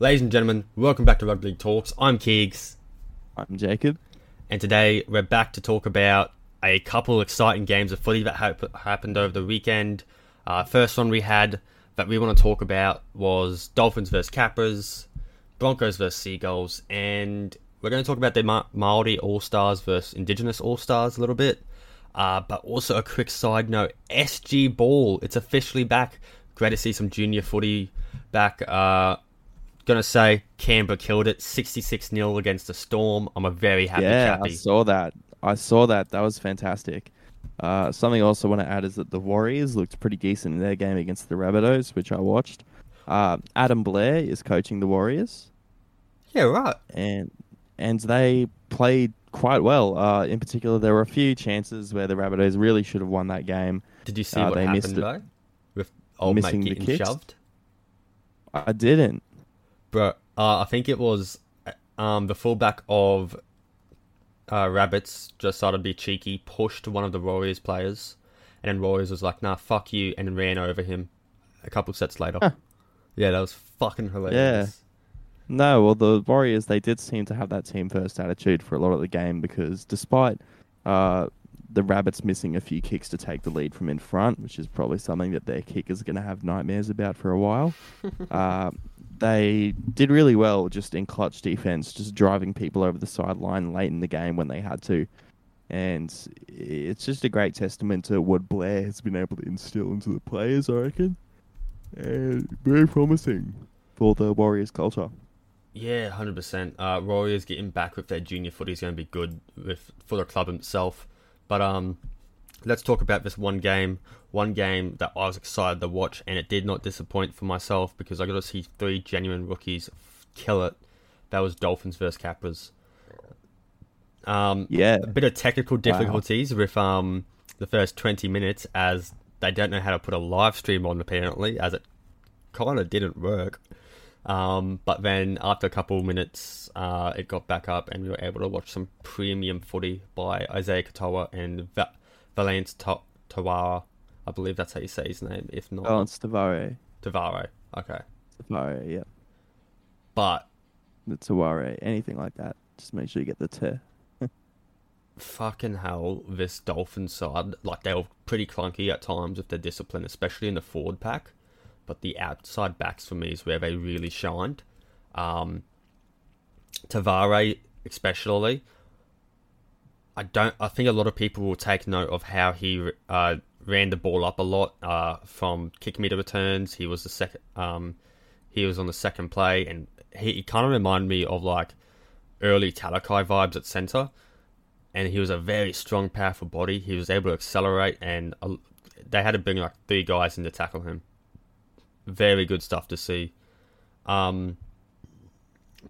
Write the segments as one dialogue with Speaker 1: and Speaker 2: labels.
Speaker 1: Ladies and gentlemen, welcome back to Rugby League Talks. I'm Keegs,
Speaker 2: I'm Jacob.
Speaker 1: and today we're back to talk about a couple of exciting games of footy that hap- happened over the weekend. Uh, first one we had that we want to talk about was Dolphins versus Capras, Broncos versus Seagulls, and we're going to talk about the Ma- Maori All Stars versus Indigenous All Stars a little bit. Uh, but also a quick side note: SG Ball, it's officially back. Great to see some junior footy back. Uh, gonna say Canberra killed it, sixty-six 0 against the Storm. I'm a very happy
Speaker 2: yeah,
Speaker 1: chappy.
Speaker 2: I saw that. I saw that. That was fantastic. Uh, something else I want to add is that the Warriors looked pretty decent in their game against the Rabbitohs, which I watched. Uh, Adam Blair is coaching the Warriors,
Speaker 1: Yeah, right.
Speaker 2: and and they played quite well. Uh, in particular, there were a few chances where the Rabbitohs really should have won that game.
Speaker 1: Did you see
Speaker 2: Uh,
Speaker 1: what
Speaker 2: they
Speaker 1: happened
Speaker 2: missed it.
Speaker 1: though? With old
Speaker 2: Missing
Speaker 1: mate
Speaker 2: the
Speaker 1: getting
Speaker 2: kicks?
Speaker 1: shoved,
Speaker 2: I didn't.
Speaker 1: But uh, I think it was um, the fullback of uh, Rabbits just started to be cheeky, pushed one of the Warriors players, and then Warriors was like, "Nah, fuck you," and ran over him. A couple sets later,
Speaker 2: Huh.
Speaker 1: yeah, that was fucking hilarious. Yeah.
Speaker 2: No, well, the Warriors they did seem to have that team first attitude for a lot of the game because despite uh, the Rabbits missing a few kicks to take the lead from in front, which is probably something that their kickers are going to have nightmares about for a while, uh, they did really well just in clutch defense, just driving people over the sideline late in the game when they had to. And it's just a great testament to what Blair has been able to instill into the players, I reckon. And very promising for the Warriors culture.
Speaker 1: Yeah, hundred percent. Uh, Warriors getting back with their junior footy is going to be good with for the club itself. But um, let's talk about this one game. One game that I was excited to watch, and it did not disappoint for myself because I got to see three genuine rookies kill it. That was Dolphins versus Capras. Um,
Speaker 2: Yeah.
Speaker 1: a bit of technical difficulties with um the first twenty minutes as they don't know how to put a live stream on apparently, as it kind of didn't work. Um, but then after a couple of minutes, uh, it got back up, and we were able to watch some premium footy by Isaiah Katoa and Va- Valynce Ta- Tawara. I believe that's how you say his name. If not,
Speaker 2: Oh, it's Tavare.
Speaker 1: Tavaro. Okay,
Speaker 2: Tavare, yeah.
Speaker 1: but
Speaker 2: The Taware, anything like that. Just make sure you get the T.
Speaker 1: fucking hell, this Dolphins side, like they were pretty clunky at times with their discipline, especially in the forward pack. But the outside backs for me is where they really shined. Um, Tavare, especially. I don't. I think a lot of people will take note of how he uh, ran the ball up a lot uh, from kick meter returns. He was the second. Um, he was on the second play, and he, he kind of reminded me of like early Talakai vibes at center and he was a very strong, powerful body. He was able to accelerate, and uh, they had to bring like three guys in to tackle him. Very good stuff to see. Um,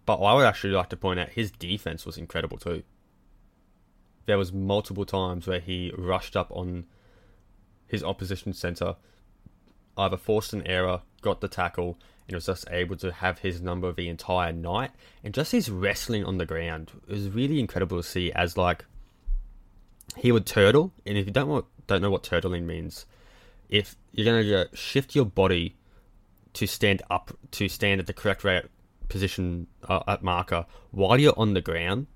Speaker 1: but I would actually like to point out his defense was incredible too. There was multiple times where he rushed up on his opposition center, either forced an error, got the tackle, and was just able to have his number the entire night. And just his wrestling on the ground it was really incredible to see. As like he would turtle, and if you don't want, don't know what turtling means, if you're gonna shift your body to stand up to stand at the correct rate position uh, at marker while you're on the ground,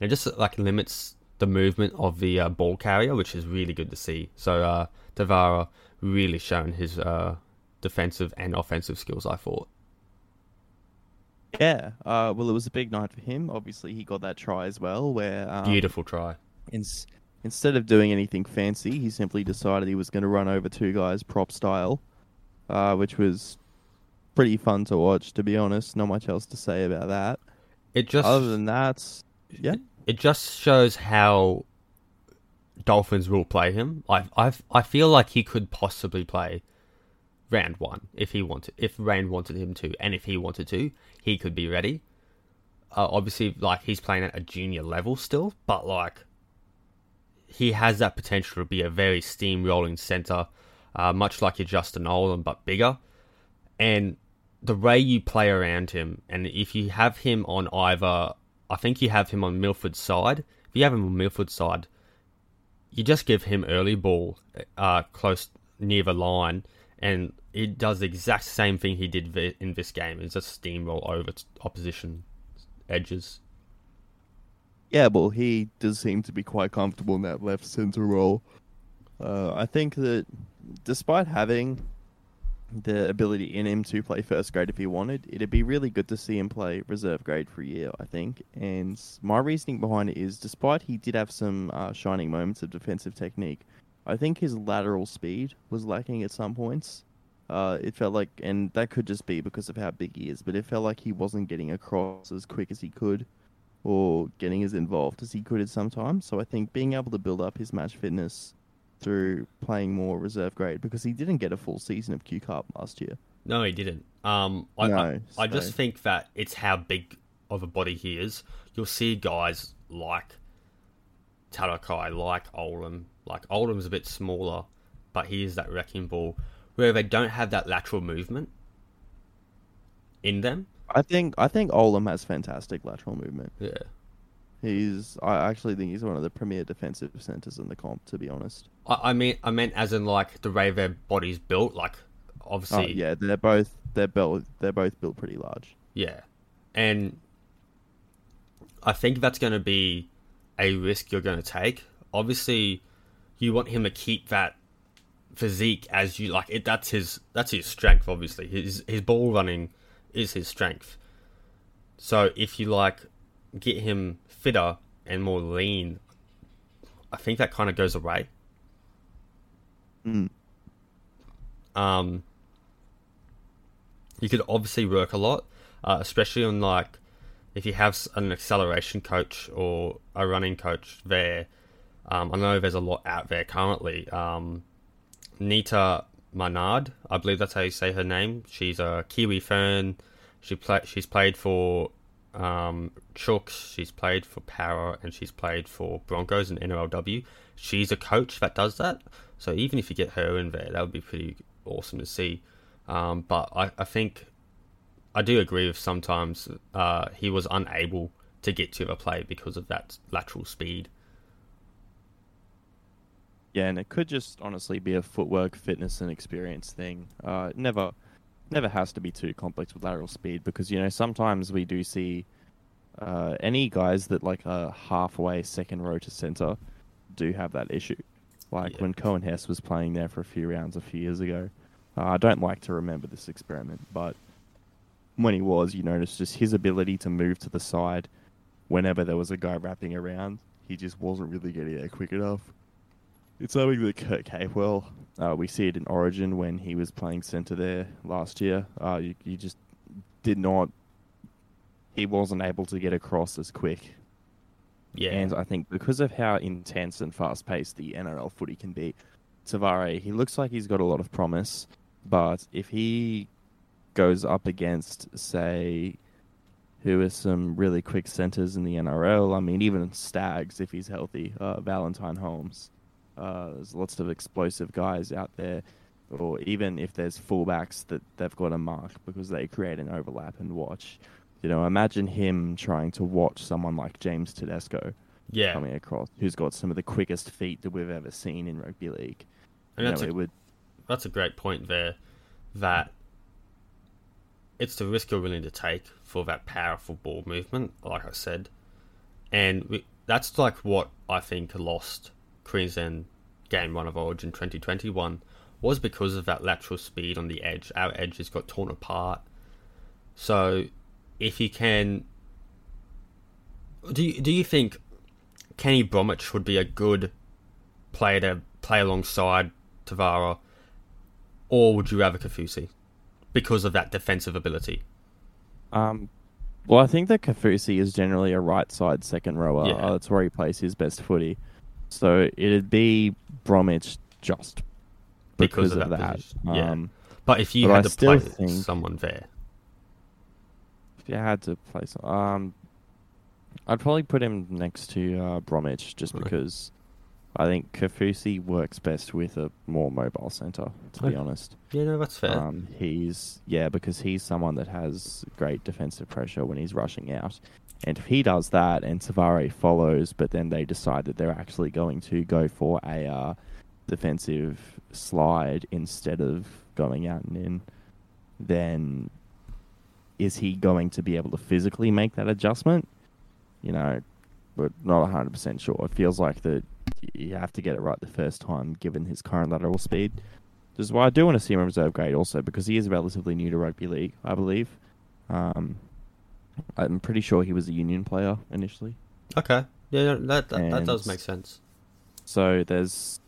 Speaker 1: and it just like limits the movement of the uh, ball carrier, which is really good to see. So uh, Tavara really shown his uh, defensive and offensive skills. I thought.
Speaker 2: Yeah. Uh, well, it was a big night for him. Obviously, he got that try as well, where um,
Speaker 1: Beautiful try.
Speaker 2: ins- instead of doing anything fancy, he simply decided he was going to run over two guys prop style, uh, which was pretty fun to watch. To be honest, not much else to say about that.
Speaker 1: It just
Speaker 2: Other than that, yeah.
Speaker 1: it just shows how Dolphins will play him. I I I feel like he could possibly play round one if he wanted, if Wayne wanted him to, and if he wanted to, he could be ready. Uh, obviously, like he's playing at a junior level still, but like he has that potential to be a very steamrolling center, uh, much like your Justin Olam, but bigger. And the way you play around him, and if you have him on either, I think you have him on Milford's side. If you have him on Milford's side, you just give him early ball, uh, close near the line, and he does the exact same thing he did in this game. Is just steamroll over opposition edges.
Speaker 2: Yeah, well, he does seem to be quite comfortable in that left center role. Uh, I think that despite having the ability in him to play first grade if he wanted, it'd be really good to see him play reserve grade for a year, I think. And my reasoning behind it is despite he did have some uh, shining moments of defensive technique, I think his lateral speed was lacking at some points. Uh, it felt like, and that could just be because of how big he is, but it felt like he wasn't getting across as quick as he could or getting as involved as he could at some sometimes. So I think being able to build up his match fitness through playing more reserve grade because he didn't get a full season of Q Cup last year.
Speaker 1: No, he didn't. Um, I,
Speaker 2: No,
Speaker 1: I, I just think that it's how big of a body he is. You'll see guys like Tarakai, like Olam. Like Olam's a bit smaller, but he is that wrecking ball where they don't have that lateral movement in them.
Speaker 2: I think I think Olam has fantastic lateral movement.
Speaker 1: Yeah.
Speaker 2: He's I actually think he's one of the premier defensive centers in the comp. To be honest.
Speaker 1: I, I mean, I meant as in like the way their body's built. Like
Speaker 2: Oh
Speaker 1: obviously,
Speaker 2: yeah, they're both they're built they're both built pretty large.
Speaker 1: Yeah. And I think that's going to be a risk you're going to take. Obviously, you want him to keep that physique as you like it that's his that's his strength obviously. His his ball running is his strength. So if you like get him fitter and more lean, I think that kind of goes away.
Speaker 2: Mm.
Speaker 1: Um, you could obviously work a lot, uh, especially on like if you have an acceleration coach or a running coach there. Um, I know there's a lot out there currently. Um, Nita Maynard, I believe that's how you say her name. She's a Kiwi Fern. She play, She's played for um, Chooks. She's played for Power, and she's played for Broncos and NRLW. She's a coach that does that. So even if you get her in there, that would be pretty awesome to see. Um, but I, I think I do agree with sometimes uh, he was unable to get to the play because of that lateral speed.
Speaker 2: Yeah, and it could just honestly be a footwork, fitness, and experience thing. Uh, never, never has to be too complex with lateral speed because you know sometimes we do see uh, any guys that like are halfway second row to center do have that issue. Like
Speaker 1: Yeah.
Speaker 2: when Cohen Hess was playing there for a few rounds a few years ago. Uh, I don't like to remember this experiment, but when he was, you noticed just his ability to move to the side whenever there was a guy wrapping around. He just wasn't really getting there quick enough. It's something that Kurt Capewell, uh, we see it in Origin when he was playing centre there last year. Uh, you, you just did not, he wasn't able to get across as quick.
Speaker 1: Yeah,
Speaker 2: And I think because of how intense and fast paced the NRL footy can be, Tavare, he looks like he's got a lot of promise. But if he goes up against, say, who are some really quick centres in the NRL, I mean, even Stags, if he's healthy, uh, Valentine Holmes, uh, there's lots of explosive guys out there. Or even if there's fullbacks that they've got to mark because they create an overlap and watch. You know, imagine him trying to watch someone like James Tedesco
Speaker 1: yeah,
Speaker 2: coming across, who's got some of the quickest feet that we've ever seen in rugby league.
Speaker 1: and
Speaker 2: You
Speaker 1: that's
Speaker 2: know,
Speaker 1: a,
Speaker 2: it would,
Speaker 1: that's a great point there. That it's the risk you're willing to take for that powerful ball movement, like I said, and we, that's like what I think lost Queensland game one of Origin 2021 was because of that lateral speed on the edge. Our edges got torn apart. So, if you can, do you, do you think Kenny Bromwich would be a good player to play alongside Tavara, or would you rather Kaufusi because of that defensive ability?
Speaker 2: um, well, I think that Kaufusi is generally a right side second rower.
Speaker 1: Yeah.
Speaker 2: Uh, that's where he plays his best footy. So it'd be Bromwich just because, of, that.
Speaker 1: position. Yeah.
Speaker 2: Um,
Speaker 1: But if you
Speaker 2: but
Speaker 1: had
Speaker 2: I
Speaker 1: to play
Speaker 2: think-
Speaker 1: someone there,
Speaker 2: if you had to play some, um, I'd probably put him next to uh, Bromwich just
Speaker 1: Right.
Speaker 2: because I think Kaufusi works best with a more mobile centre. To be honest.
Speaker 1: yeah, no, that's fair.
Speaker 2: Um, he's yeah, because he's someone that has great defensive pressure when he's rushing out, and if he does that and Savare follows, but then they decide that they're actually going to go for a uh, defensive slide instead of going out and in, then is he going to be able to physically make that adjustment? You know, we're not 100% sure. It feels like that you have to get it right the first time given his current lateral speed. This is why I do want to see him in reserve grade also because he is relatively new to rugby league, I believe. Um, I'm pretty sure he was a union player initially.
Speaker 1: Okay. Yeah, that that, that does make sense.
Speaker 2: So there's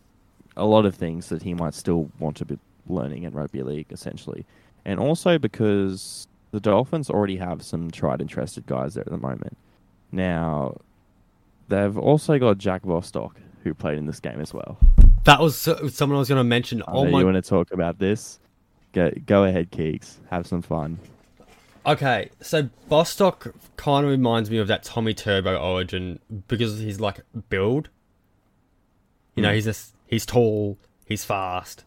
Speaker 2: a lot of things that he might still want to be learning in rugby league, essentially. And also because the Dolphins already have some tried and trusted guys there at the moment. Now, they've also got Jack Bostock, who played in this game as well.
Speaker 1: That was someone I was going to mention.
Speaker 2: I
Speaker 1: Oh my
Speaker 2: you want to talk about this? Go, go ahead, Keegs. Have some fun.
Speaker 1: Okay, so Bostock kind of reminds me of that Tommy Turbo origin because he's like build. You know,
Speaker 2: Hmm.
Speaker 1: he's just he's tall, he's fast,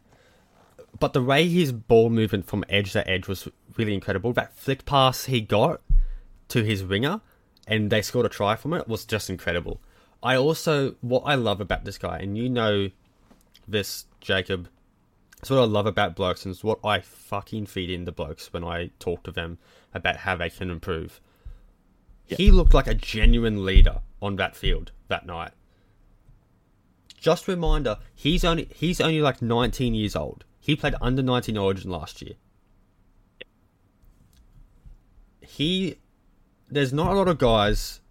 Speaker 1: but the way his ball movement from edge to edge was really incredible. That flick pass he got to his winger, and they scored a try from it was just incredible. I also what I love about this guy, and you know this, Jacob. It's what I love about blokes, and it's what I fucking feed into blokes when I talk to them about how they can improve.
Speaker 2: Yeah.
Speaker 1: He looked like a genuine leader on that field that night. Just reminder, he's only he's only like 19 years old. He played under 19 Origin last year. He there's not a lot of guys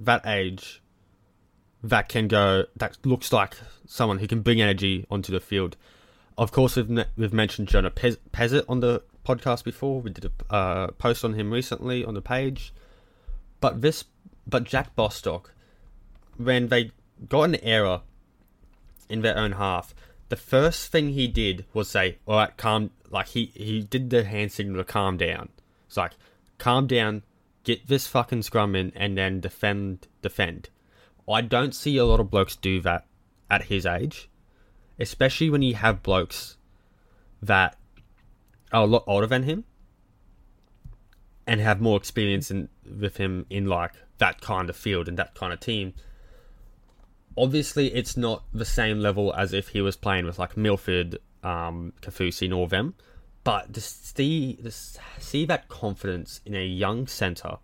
Speaker 1: that age that can go that looks like someone who can bring energy onto the field. Of course, we've ne- we've mentioned Jonah Pez- Pezet on the podcast before. We did a uh, post on him recently on the page, but this but Jack Bostock, when they got an error in their own half, the first thing he did was say, "All right, calm." Like he he did the hand signal to calm down. It's like, calm down, get this fucking scrum in, and then defend, defend. I don't see a lot of blokes do that at his age, especially when you have blokes that are a lot older than him and have more experience in with him in like that kind of field and that kind of team. Obviously, it's not the same level as if he was playing with like Milford, um, Kaufusi, them, but to see to see that confidence in a young centre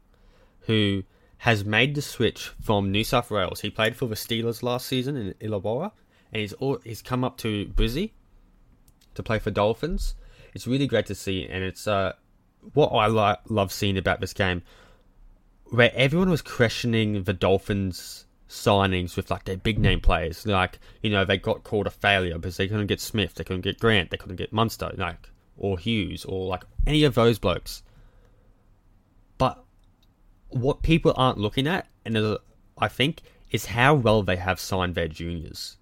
Speaker 1: who has made the switch from New South Wales. He played for the Steelers last season in Illawarra, and he's all, he's come up to Brizzy to play for Dolphins. It's really great to see, and it's uh, what I li- love seeing about this game, where everyone was questioning the Dolphins signings with like their big name players. Like you know they got called a failure because they couldn't get Smith, they couldn't get Grant, they couldn't get Munster, like or Hughes or like any of those blokes. But what people aren't looking at, and I think, is how well they have signed their juniors.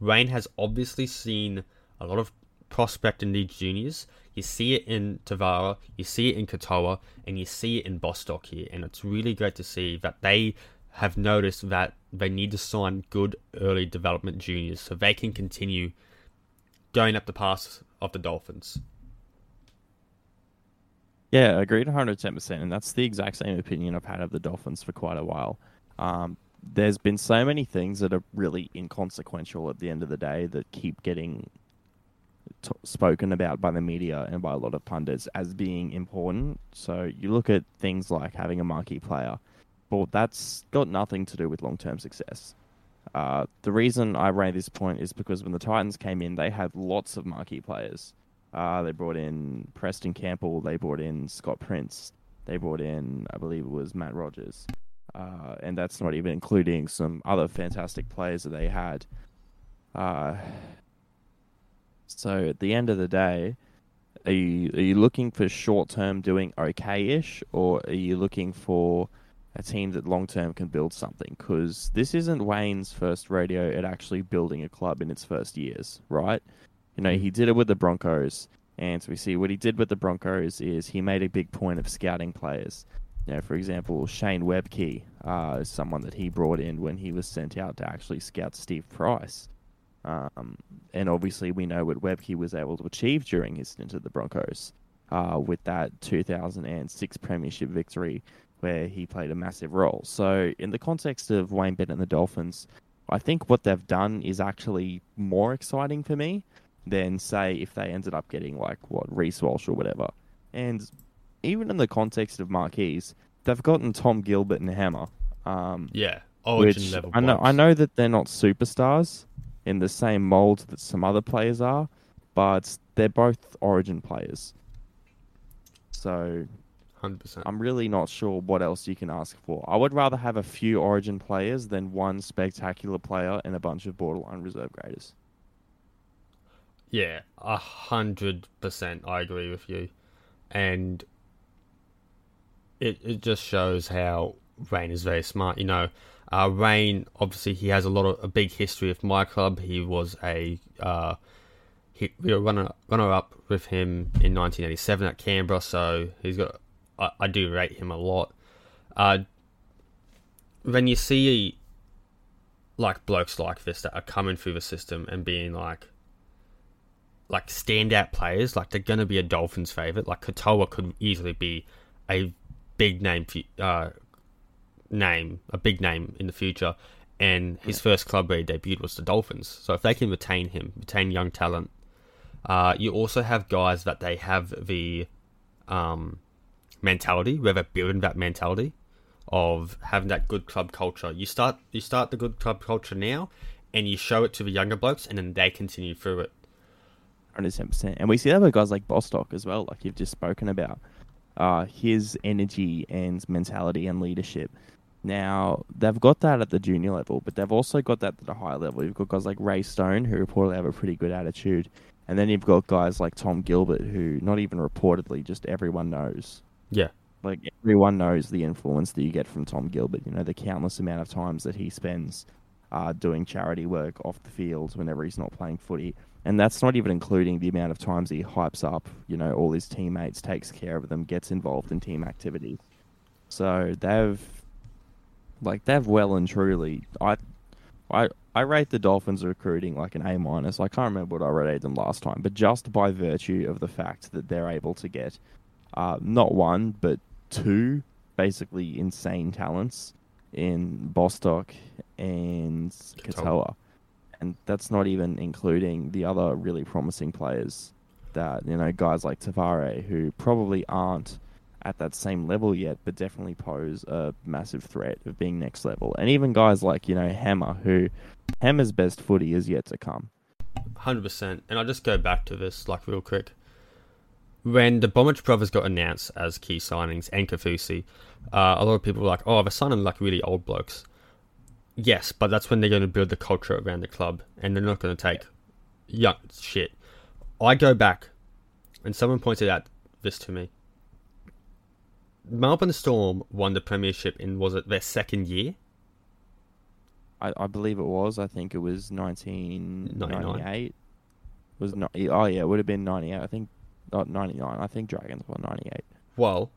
Speaker 1: Wayne has obviously seen a lot of prospect in these juniors. You see it in Tavara, you see it in Katoa, and you see it in Bostock here. And it's really great to see that they have noticed that they need to sign good early development juniors so they can continue going up the path of the Dolphins.
Speaker 2: Yeah, agreed 110%. And that's the exact same opinion I've had of the Dolphins for quite a while. Um, there's been so many things that are really inconsequential at the end of the day that keep getting t- spoken about by the media and by a lot of pundits as being important. So you look at things like having a marquee player. Well, that's got nothing to do with long term success. Uh, the reason I raise this point is because when the Titans came in, they had lots of marquee players. Uh, they brought in Preston Campbell. They brought in Scott Prince. They brought in, I believe it was Matt Rogers. Uh, and that's not even including some other fantastic players that they had. Uh, so at the end of the day, are you, are you looking for short term doing okay ish, or are you looking for a team that long term can build something? Because this isn't Wayne's first rodeo at actually building a club in its first years, right? You know, he did it with the Broncos, and so we see what he did with the Broncos is he made a big point of scouting players. You know, for example, Shane Webcke uh, is someone that he brought in when he was sent out to actually scout Steve Price. Um, and obviously, we know what Webcke was able to achieve during his stint at the Broncos uh, with that 2006 Premiership victory, where he played a massive role. So, in the context of Wayne Bennett and the Dolphins, I think what they've done is actually more exciting for me than say if they ended up getting like what Reece Walsh or whatever. And even in the context of marquees, they've gotten Tom Gilbert and Hammer. Um,
Speaker 1: Yeah, Origin
Speaker 2: which
Speaker 1: level.
Speaker 2: I know, I know that they're not superstars in the same mold that some other players are, but they're both Origin players. So
Speaker 1: hundred percent.
Speaker 2: I'm really not sure what else you can ask for. I would rather have a few Origin players than one spectacular player and a bunch of borderline reserve graders.
Speaker 1: Yeah, a hundred percent. I agree with you, and it it just shows how Wayne is very smart. You know, uh, Wayne obviously he has a lot of a big history with my club. He was a uh, he, we were runner runner up with him in 1987 at Canberra, so he's got. I, I do rate him a lot. Uh, when you see like blokes like this that are coming through the system and being like like standout players, like they're going to be a Dolphins favorite. Like Katoa could easily be a big name, fu- uh, name, a big name in the future. And his first club where he debuted was the Dolphins. So if they can retain him, retain young talent, uh, you also have guys that they have the um, mentality, where they're building that mentality of having that good club culture. You start you start the good club culture now, and you show it to the younger blokes, and then they continue through it.
Speaker 2: Hundred percent, and we see that with guys like Bostock as well, like you've just spoken about. Uh, his energy and mentality and leadership. Now they've got that at the junior level, but they've also got that at a higher level. You've got guys like Ray Stone, who reportedly have a pretty good attitude, and then you've got guys like Tom Gilbert, who not even reportedly, just everyone knows.
Speaker 1: Yeah,
Speaker 2: Like everyone knows the influence that you get from Tom Gilbert. You know the countless amount of times that he spends uh, doing charity work off the field whenever he's not playing footy. And that's not even including the amount of times he hypes up, you know, all his teammates, takes care of them, gets involved in team activities. So they've, like, they've well and truly. I, I, I rate the Dolphins recruiting like an A minus. I can't remember what I rated them last time, but just by virtue of the fact that they're able to get, uh, not one but two, basically insane talents in Bostock and
Speaker 1: Katoa.
Speaker 2: And that's not even including the other really promising players that you know guys like Tavare who probably aren't at that same level yet, but definitely pose a massive threat of being next level. And even guys like you know Hammer, who Hammer's best footy is yet to come.
Speaker 1: hundred percent. And I'll just go back to this like real quick. When the Bromwich brothers got announced as key signings and Kaufusi, uh, a lot of people were like, "Oh, they're signing like really old blokes." Yes, but that's when they're going to build the culture around the club, and they're not going to take young shit. I go back, and someone pointed out this to me. Melbourne Storm won the premiership in was it their second year?
Speaker 2: I, I believe it was. I think it was 1998. Was not? Oh yeah, it would have been 98. I think not 99. I think Dragons won 98.
Speaker 1: Well,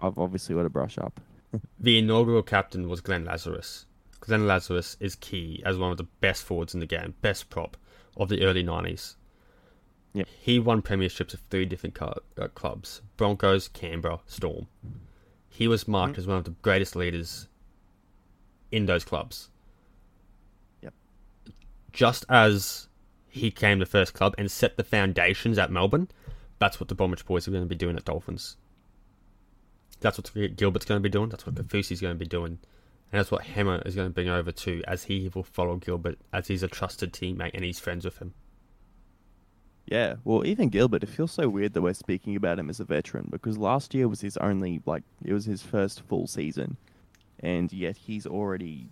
Speaker 2: I've obviously got to brush up.
Speaker 1: The inaugural captain was Glenn Lazarus. Glenn Lazarus is key as one of the best forwards in the game, best prop of the early 90s.
Speaker 2: Yep.
Speaker 1: He won premierships of three different uh, clubs Broncos, Canberra, Storm. He was marked as one of the greatest leaders in those clubs.
Speaker 2: Yep.
Speaker 1: Just as he came to first club and set the foundations at Melbourne, that's what the Bromwich boys are going to be doing at Dolphins. That's what Gilbert's going to be doing. That's what Kaufusi's going to be doing. And that's what Hammer is going to bring over too, as he will follow Gilbert, as he's a trusted teammate and he's friends with him.
Speaker 2: Yeah, well, even Gilbert, it feels so weird that we're speaking about him as a veteran because last year was his only, like, it was his first full season. And yet he's already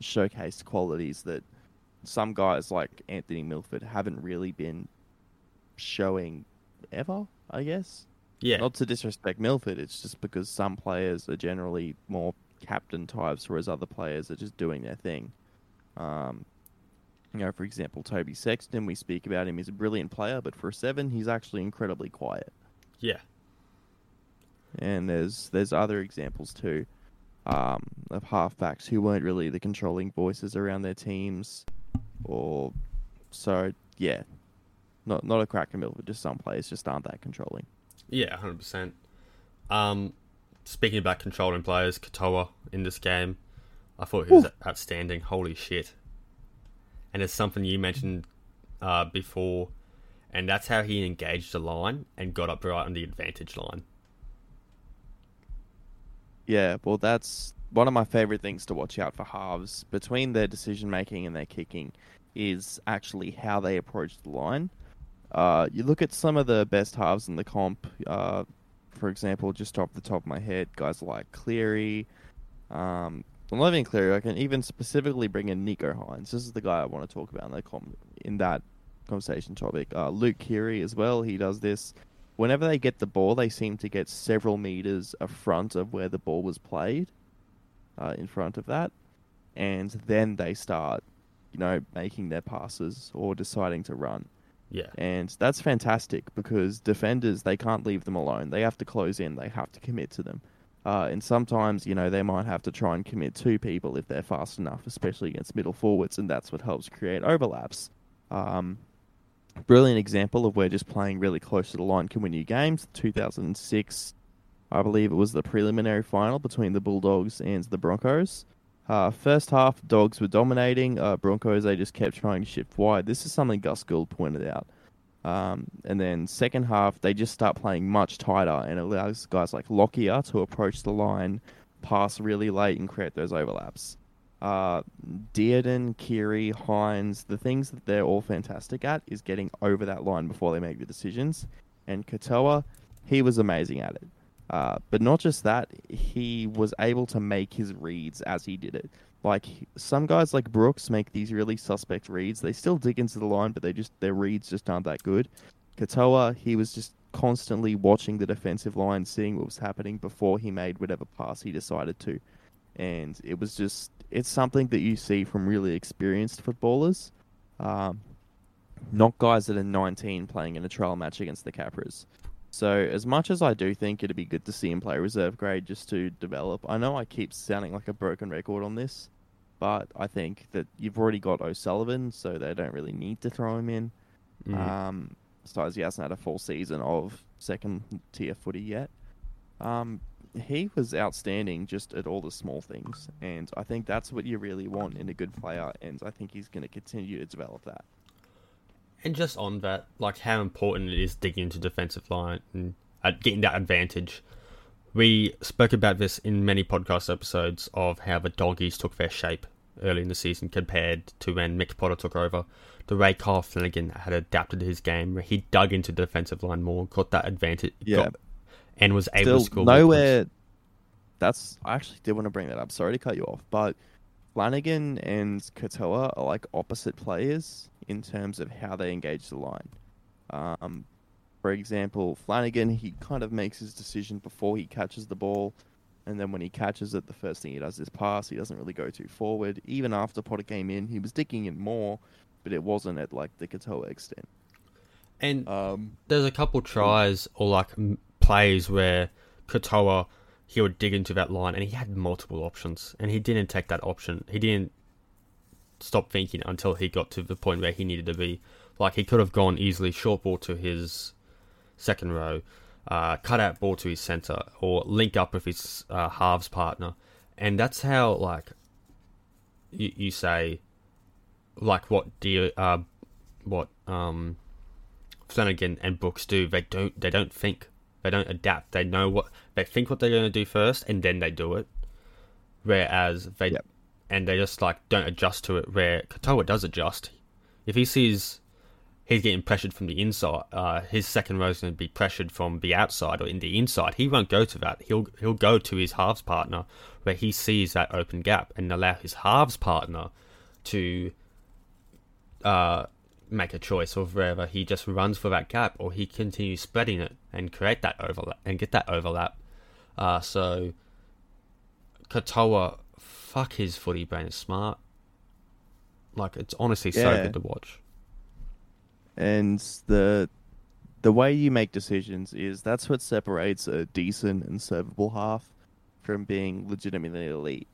Speaker 2: showcased qualities that some guys like Anthony Milford haven't really been showing ever, I guess.
Speaker 1: Yeah,
Speaker 2: Not to disrespect Milford, it's just because some players are generally more captain types, whereas other players are just doing their thing. Um, you know, for example, Toby Sexton, we speak about him, he's a brilliant player, but for a seven, he's actually incredibly quiet.
Speaker 1: yeah,
Speaker 2: And there's there's other examples too um, of halfbacks who weren't really the controlling voices around their teams, or so yeah, not not a cracker but just some players just aren't that controlling.
Speaker 1: yeah, hundred percent. Um, speaking about controlling players, Katoa in this game, I thought he was outstanding. Holy shit! and it's something you mentioned uh, before, and that's how he engaged the line and got up right on the advantage line.
Speaker 2: Yeah, well, that's one of my favorite things to watch out for halves between their decision making and their kicking is actually how they approach the line. Uh, you look at some of the best halves in the comp. Uh, for example, just off the top of my head, guys like Cleary. Um, I'm not even Cleary. I can even specifically bring in Nicho Hynes. This is the guy I want to talk about in that com- in that conversation topic. Uh, Luke Keary as well. He does this. Whenever they get the ball, they seem to get several meters a front of where the ball was played, uh, in front of that, and then they start, you know, making their passes or deciding to run.
Speaker 1: Yeah.
Speaker 2: And that's fantastic because defenders, they can't leave them alone. They have to close in, they have to commit to them. Uh, and sometimes, you know, they might have to try and commit two people if they're fast enough, especially against middle forwards, and that's what helps create overlaps. Um, brilliant example of where just playing really close to the line can win you games. 2006, I believe it was the preliminary final between the Bulldogs and the Broncos. Uh, first half, Dogs were dominating. Uh, Broncos, they just kept trying to shift wide. This is something Gus Gould pointed out. Um, and then second half, they just start playing much tighter and allows guys like Lockyer to approach the line, pass really late, and create those overlaps. Uh, Dearden, Keary, Hynes, the things that they're all fantastic at is getting over that line before they make the decisions. And Katoa, he was amazing at it. Uh, but not just that, he was able to make his reads as he did it. Like some guys like Brooks make these really suspect reads. They still dig into the line, but they just their reads just aren't that good. Katoa, he was just constantly watching the defensive line, seeing what was happening before he made whatever pass he decided to. And it was just it's something that you see from really experienced footballers. Um, not guys that are 19 playing in a trial match against the Capras. So, as much as I do think it'd be good to see him play reserve grade just to develop, I know I keep sounding like a broken record on this, but I think that you've already got O'Sullivan, so they don't really need to throw him in.
Speaker 1: Mm.
Speaker 2: Um, besides, he hasn't had a full season of second tier footy yet. Um, he was outstanding just at all the small things, and I think that's what you really want in a good player, and I think he's going to continue to develop that.
Speaker 1: And just on that, like how important it is digging into defensive line and uh, getting that advantage. We spoke about this in many podcast episodes of how the doggies took their shape early in the season compared to when Mick Potter took over. The way Kyle Flanagan had adapted his game, where he dug into the defensive line more, got that advantage,
Speaker 2: Yeah.
Speaker 1: got- and was able to score.
Speaker 2: nowhere. That's I actually did want to bring that up. Sorry to cut you off, but Flanagan and Katoa are like opposite players in terms of how they engage the line. Um, for example, Flanagan he kind of makes his decision before he catches the ball, and then when he catches it, the first thing he does is pass. He doesn't really go too forward. Even after Potter came in, he was digging in more, but it wasn't at like the Katoa extent.
Speaker 1: And
Speaker 2: Um,
Speaker 1: there's a couple tries or like plays where Katoa he would dig into that line and he had multiple options and he didn't take that option. He didn't stop thinking until he got to the point where he needed to be. Like he could have gone easily short ball to his second row, uh, cut out ball to his center, or link up with his uh, halves partner, and that's how like you, you say like what do uh, what um Flanagan and Brooks do. They don't they don't think. They don't adapt. They know what they think what they're going to do first, and then they do it. Whereas they
Speaker 2: Yep.
Speaker 1: and they just like don't adjust to it. Where Katoa does adjust. If he sees he's getting pressured from the inside, uh, his second row is going to be pressured from the outside or in the inside. He won't go to that. He'll he'll go to his halves partner where he sees that open gap and allow his halves partner to uh, make a choice of whether he just runs for that gap or he continues spreading it and create that overlap and get that overlap. Uh, so Katoa, fuck his footy brain is smart. Like it's honestly so good to watch.
Speaker 2: and the the way you make decisions is that's what separates a decent and servable half from being legitimately elite.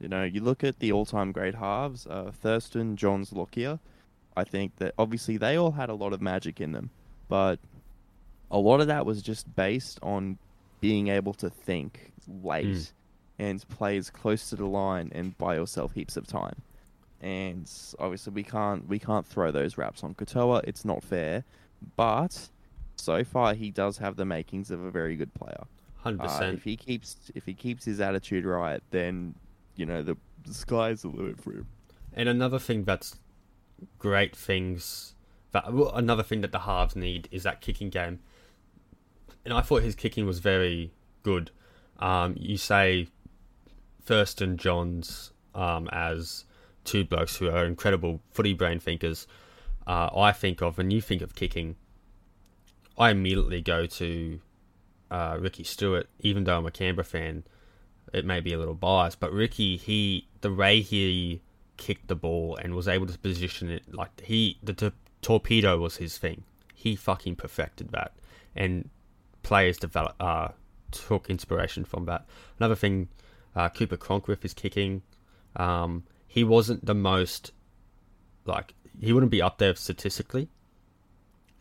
Speaker 2: You know, you look at the all-time great halves, uh, Thurston, Johns, Lockyer. I think that obviously they all had a lot of magic in them, but a lot of that was just based on being able to think late
Speaker 1: Mm.
Speaker 2: and play as close to the line and buy yourself heaps of time. and obviously we can't we can't throw those wraps on Katoa. It's not fair, but so far he does have the makings of a very good player.
Speaker 1: Hundred
Speaker 2: Uh,
Speaker 1: percent.
Speaker 2: if he keeps if he keeps his attitude right, then you know the, the sky's the limit for him.
Speaker 1: And another thing that's great things that another thing that the halves need is that kicking game. And I thought his kicking was very good. Um, you say Thurston Johns um, as two blokes who are incredible footy brain thinkers. Uh, I think of when you think of kicking, I immediately go to uh, Ricky Stuart. Even though I'm a Canberra fan, it may be a little biased, but Ricky, he the way he kicked the ball and was able to position it like he the t- torpedo was his thing. He fucking perfected that, and players develop uh took inspiration from that. Another thing, uh, Cooper Cronk with his kicking, um, he wasn't the most like he wouldn't be up there statistically,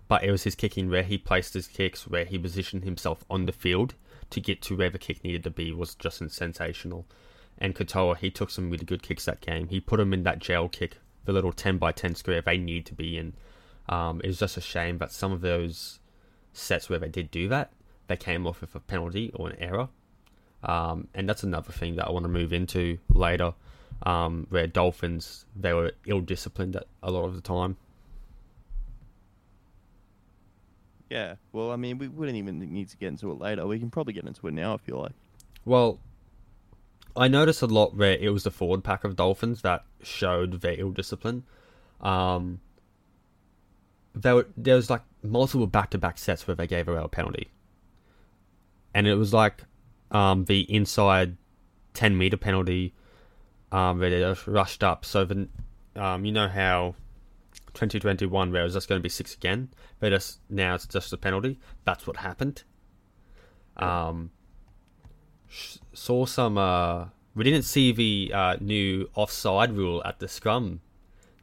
Speaker 1: but it was his kicking where he placed his kicks, where he positioned himself on the field to get to where the kick needed to be was just sensational. And Katoa, he took some really good kicks that game. He put him in that jail kick, the little 10 by 10 square they need to be in. Um, it was just a shame that some of those sets where they did do that, they came off with a penalty or an error. Um, and that's another thing that I want to move into later, um, where Dolphins, they were ill disciplined a lot of the time.
Speaker 2: Yeah. Well, I mean, we wouldn't even need to get into it later. We can probably get into it now if you like.
Speaker 1: Well, I noticed a lot where it was the forward pack of Dolphins that showed their ill discipline. Um, there, were, there was like multiple back to back sets where they gave away a penalty. And it was like um, the inside 10 meter penalty um, where they just rushed up. So, the, um, you know how 2021, where it was just going to be six again, but just, now it's just a penalty. That's what happened. Um, saw some. Uh, we didn't see the uh, new offside rule at the scrum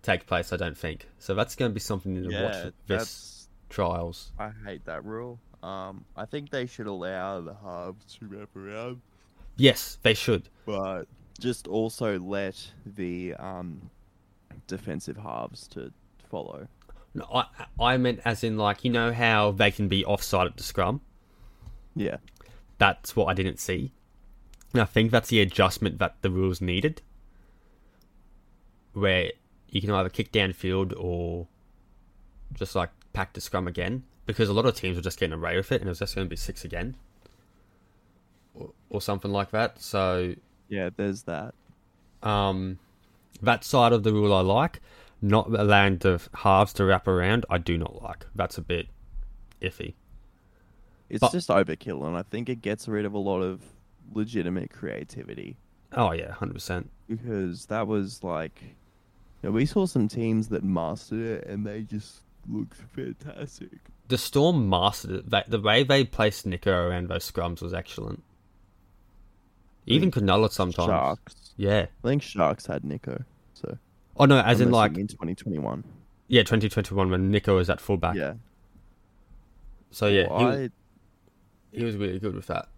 Speaker 1: take place. I don't think so. That's going to be something to
Speaker 2: Yeah,
Speaker 1: watch this trials.
Speaker 2: I hate that rule. Um, I think they should allow the halves to wrap around,
Speaker 1: Yes, they should.
Speaker 2: but just also let the um defensive halves to follow.
Speaker 1: No, I I meant as in like you know how they can be offside at the scrum.
Speaker 2: Yeah.
Speaker 1: That's what I didn't see. And I think that's the adjustment that the rules needed, where you can either kick downfield or just like pack the scrum again, because a lot of teams were just getting away with it, and it was just going to be six again, or, or something like that. So
Speaker 2: Yeah, there's that.
Speaker 1: um, that side of the rule I like. Not allowing the halves to wrap around, I do not like. That's a bit iffy.
Speaker 2: It's
Speaker 1: But-
Speaker 2: just overkill, and I think it gets rid of a lot of legitimate creativity
Speaker 1: Oh yeah, hundred percent.
Speaker 2: because that was like, you know, we saw some teams that mastered it, and they just looked fantastic.
Speaker 1: The Storm mastered it. That, the way they placed Nico around those scrums was excellent. Even Cronulla sometimes.
Speaker 2: Sharks.
Speaker 1: Yeah.
Speaker 2: I think Sharks had Nico. So
Speaker 1: Oh no, as in like
Speaker 2: mean 2021.
Speaker 1: yeah, 2021 when Nico was at fullback.
Speaker 2: Yeah.
Speaker 1: So yeah, he, was,
Speaker 2: I,
Speaker 1: he was really good with that.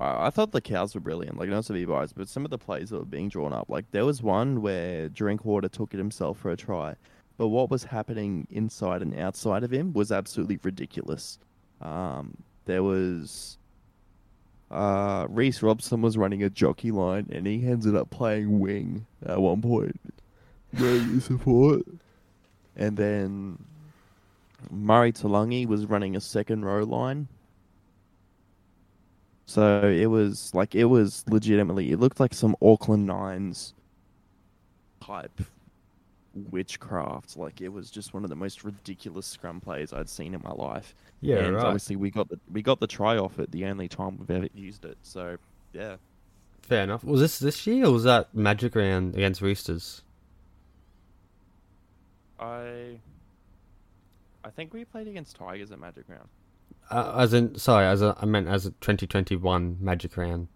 Speaker 2: I thought the cows were brilliant. Like not to be biased, but some of the plays that were being drawn up, like there was one where Drinkwater took it himself for a try, but what was happening inside and outside of him was absolutely ridiculous. Um, there was uh, Reece Robson was running a jockey line, and he ended up playing wing at one point, to support, and then Murray Taulagi was running a second row line. So it was like it was legitimately it looked like some Auckland Nines type witchcraft. Like it was just one of the most ridiculous scrum plays I'd seen in my life.
Speaker 1: Yeah,
Speaker 2: and
Speaker 1: right.
Speaker 2: obviously we got the we got the try off it the only time we've ever used it. So yeah.
Speaker 1: Fair enough. Was this this year or was that Magic round against Roosters?
Speaker 2: I I think we played against Tigers at Magic Round.
Speaker 1: Uh, as in, sorry, as a, I meant as a 2021 Magic round.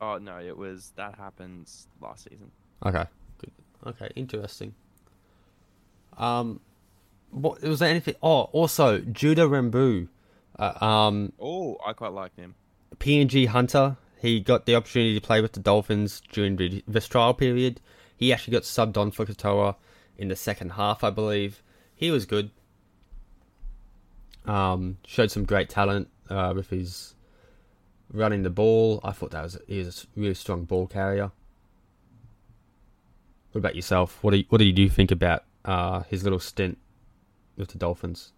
Speaker 2: Oh no, it was that happens last season.
Speaker 1: Okay, good. Okay, interesting. Um, what was there anything? Oh, also Judah Rimbu, uh, um,
Speaker 2: Oh, I quite like him.
Speaker 1: PNG Hunter. He got the opportunity to play with the Dolphins during the, this trial period. He actually got subbed on for Katoa in the second half, I believe. He was good. Um, showed some great talent uh, with his running the ball. I thought that was he was a really strong ball carrier. What about yourself? What do you, what do you think about uh, his little stint with the Dolphins?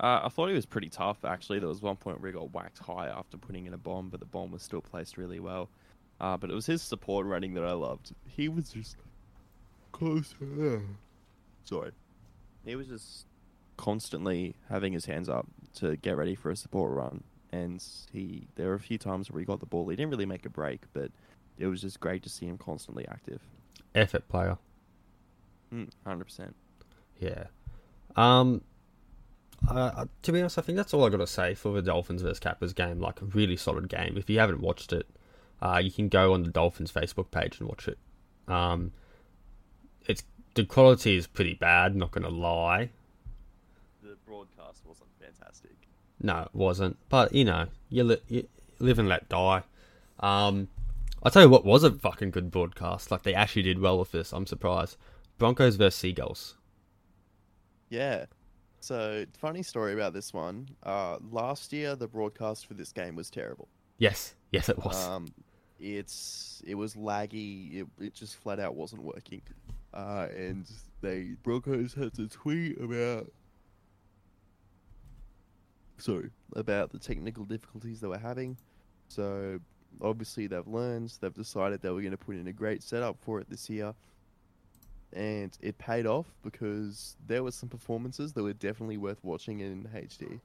Speaker 2: Uh, I thought he was pretty tough. Actually, there was one point where he got whacked high after putting in a bomb, but the bomb was still placed really well. Uh, but it was his support running that I loved. He was just close. Sorry, he was just constantly having his hands up to get ready for a support run, and he there were a few times where he got the ball. He didn't really make a break, but it was just great to see him constantly active.
Speaker 1: Effort player.
Speaker 2: Hmm, Hundred percent.
Speaker 1: Yeah. Um. Uh, to be honest, I think that's all I got to say for the Dolphins versus Capras game. Like a really solid game. If you haven't watched it, uh, you can go on the Dolphins Facebook page and watch it. Um, it's the quality is pretty bad. Not gonna lie.
Speaker 2: The broadcast wasn't fantastic.
Speaker 1: No, it wasn't. But you know, you, li- you live and let die. Um, I'll tell you what was a fucking good broadcast. Like they actually did well with this. I'm surprised. Broncos versus Seagulls.
Speaker 2: Yeah. So, funny story about this one. Uh, last year, the broadcast for this game was terrible.
Speaker 1: Yes, yes, it was.
Speaker 2: Um, it's it was laggy. It, it just flat out wasn't working. Uh, and they Broncos had to tweet about sorry about the technical difficulties they were having. So obviously they've learned. They've decided they were going to put in a great setup for it this year. And it paid off because there were some performances that were definitely worth watching in HD.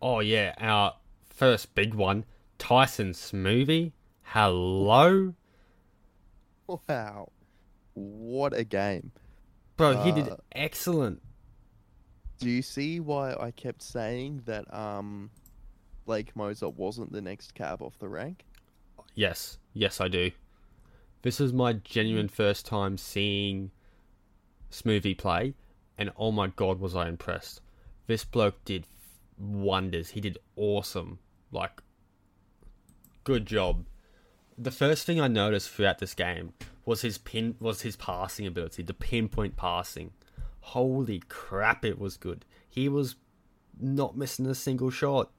Speaker 1: oh yeah, our first big one, Tyson Smoothy. Hello,
Speaker 2: Wow. What a game.
Speaker 1: bro. he did
Speaker 2: Uh,
Speaker 1: excellent.
Speaker 2: Do you see why I kept saying that um Blake Mozer wasn't the next cab off the rank?
Speaker 1: Yes, yes, I do. This is my genuine first time seeing Smoothy play, and oh my god, was I impressed. This bloke did wonders. He did awesome. Like, good job. The first thing I noticed throughout this game was his pin was his passing ability, the pinpoint passing. Holy crap, it was good. He was not missing a single shot.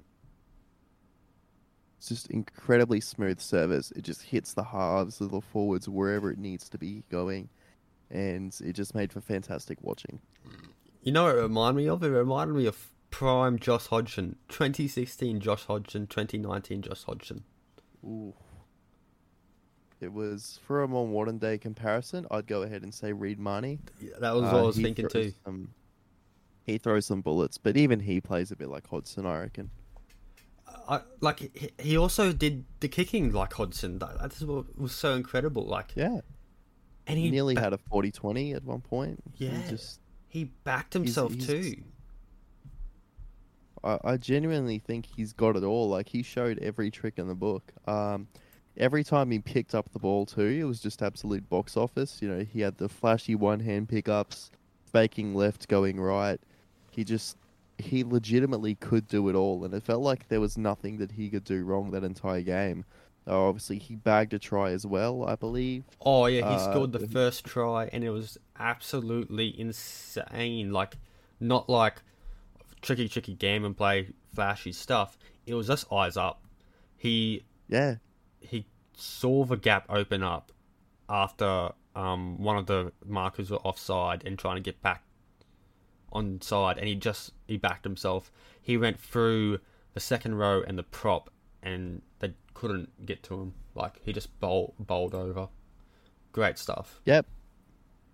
Speaker 2: It's just incredibly smooth service. It just hits the halves, the forwards, wherever it needs to be going. And it just made for fantastic watching.
Speaker 1: You know what it reminded me of? It reminded me of prime Josh Hodgson. 2016 Josh Hodgson, 2019 Josh Hodgson.
Speaker 2: Ooh. It was for a more modern day comparison, I'd go ahead and say Reed Mahoney.
Speaker 1: Yeah, that was what
Speaker 2: Uh,
Speaker 1: I was thinking too.
Speaker 2: Some, he throws some bullets, but even he plays a bit like Hodgson, I reckon.
Speaker 1: I, like he, he also did the kicking like Hodgson. That, was so incredible. Like,
Speaker 2: Yeah.
Speaker 1: and
Speaker 2: He
Speaker 1: he
Speaker 2: nearly
Speaker 1: ba-
Speaker 2: had a 40 20 at one point. He
Speaker 1: Yeah.
Speaker 2: just
Speaker 1: he backed himself
Speaker 2: he's-
Speaker 1: too.
Speaker 2: I, I genuinely think he's got it all. Like he showed every trick in the book. Um, every time he picked up the ball too, it was just absolute box office. You know, he had the flashy one hand pickups, faking left, going right. He just he legitimately could do it all, and it felt like there was nothing that he could do wrong that entire game. Uh, obviously, he bagged a try as well, I believe.
Speaker 1: Oh yeah, he
Speaker 2: Uh,
Speaker 1: scored the
Speaker 2: the-
Speaker 1: first try, and it was absolutely insane. Like, not like tricky, tricky game and play flashy stuff. It was just eyes up. He
Speaker 2: Yeah,
Speaker 1: he saw the gap open up after um, one of the markers were offside and trying to get back on side, and he just he backed himself. He went through the second row and the prop, and they couldn't get to him. Like he just bowl, bowled over. Great stuff.
Speaker 2: Yep.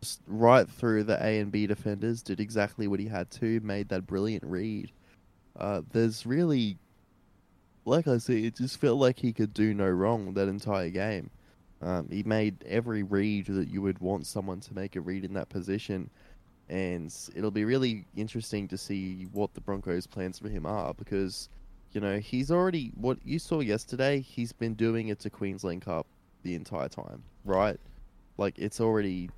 Speaker 2: Just right through the A and B defenders, did exactly what he had to, made that brilliant read. Uh, there's really, like I said, it just felt like he could do no wrong that entire game. Um, he made every read that you would want someone to make a read in that position, and it'll be really interesting to see what the Broncos' plans for him are because, you know, he's already what you saw yesterday. He's been doing it to Queensland Cup the entire time, right? Like it's already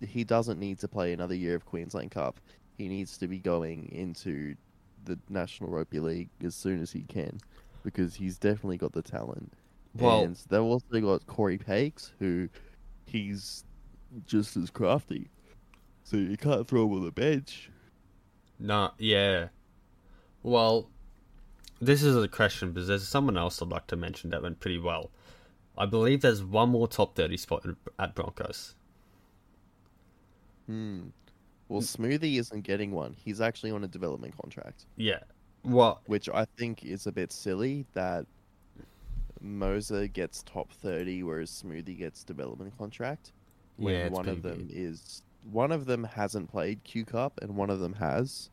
Speaker 2: he doesn't need to play another year of Queensland Cup. He needs to be going into the National Rugby League as soon as he can because he's definitely got the talent.
Speaker 1: Well-
Speaker 2: and they've also got Cory Paix, who he's just as crafty. So you can't throw him on the bench.
Speaker 1: No, yeah. Well, this is a question because there's someone else I'd like to mention that went pretty well. I believe there's one more top 30 spot at Broncos.
Speaker 2: Hmm. Well, Smoothy isn't getting one. He's actually on a development contract.
Speaker 1: Yeah. What?
Speaker 2: Which I think is a bit silly that Mozer gets top 30 whereas Smoothy gets development contract. When
Speaker 1: Yeah,
Speaker 2: one of them
Speaker 1: weird.
Speaker 2: is one of them hasn't played Q Cup and one of them has.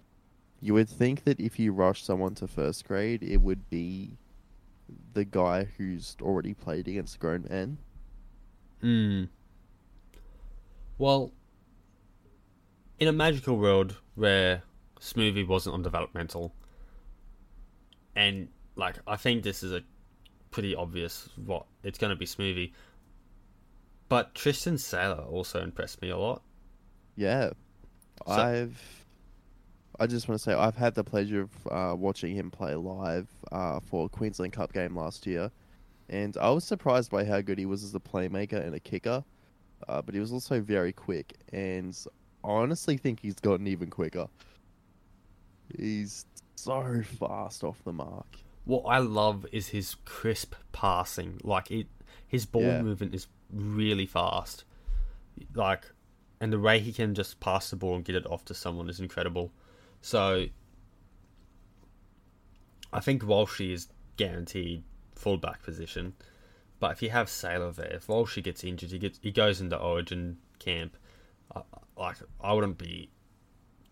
Speaker 2: You would think that if you rush someone to first grade, it would be the guy who's already played against grown men.
Speaker 1: Hmm. Well, in a magical world where Smoothy wasn't on developmental, and like I think this is a pretty obvious what it's going to be Smoothy. But Tristan Sailor also impressed me a lot.
Speaker 2: Yeah,
Speaker 1: So-
Speaker 2: I've. I just want to say I've had the pleasure of uh, watching him play live uh, for a Queensland Cup game last year, and I was surprised by how good he was as a playmaker and a kicker. Uh, but he was also very quick, and I honestly think he's gotten even quicker. He's so fast off the mark.
Speaker 1: What I love is his crisp passing. Like it, his ball
Speaker 2: Yeah.
Speaker 1: movement is really fast. Like, and the way he can just pass the ball and get it off to someone is incredible. So, I think Walshy is guaranteed fullback position. But if you have Sailor there, if Walshy gets injured, he gets he goes into Origin camp. I like I wouldn't be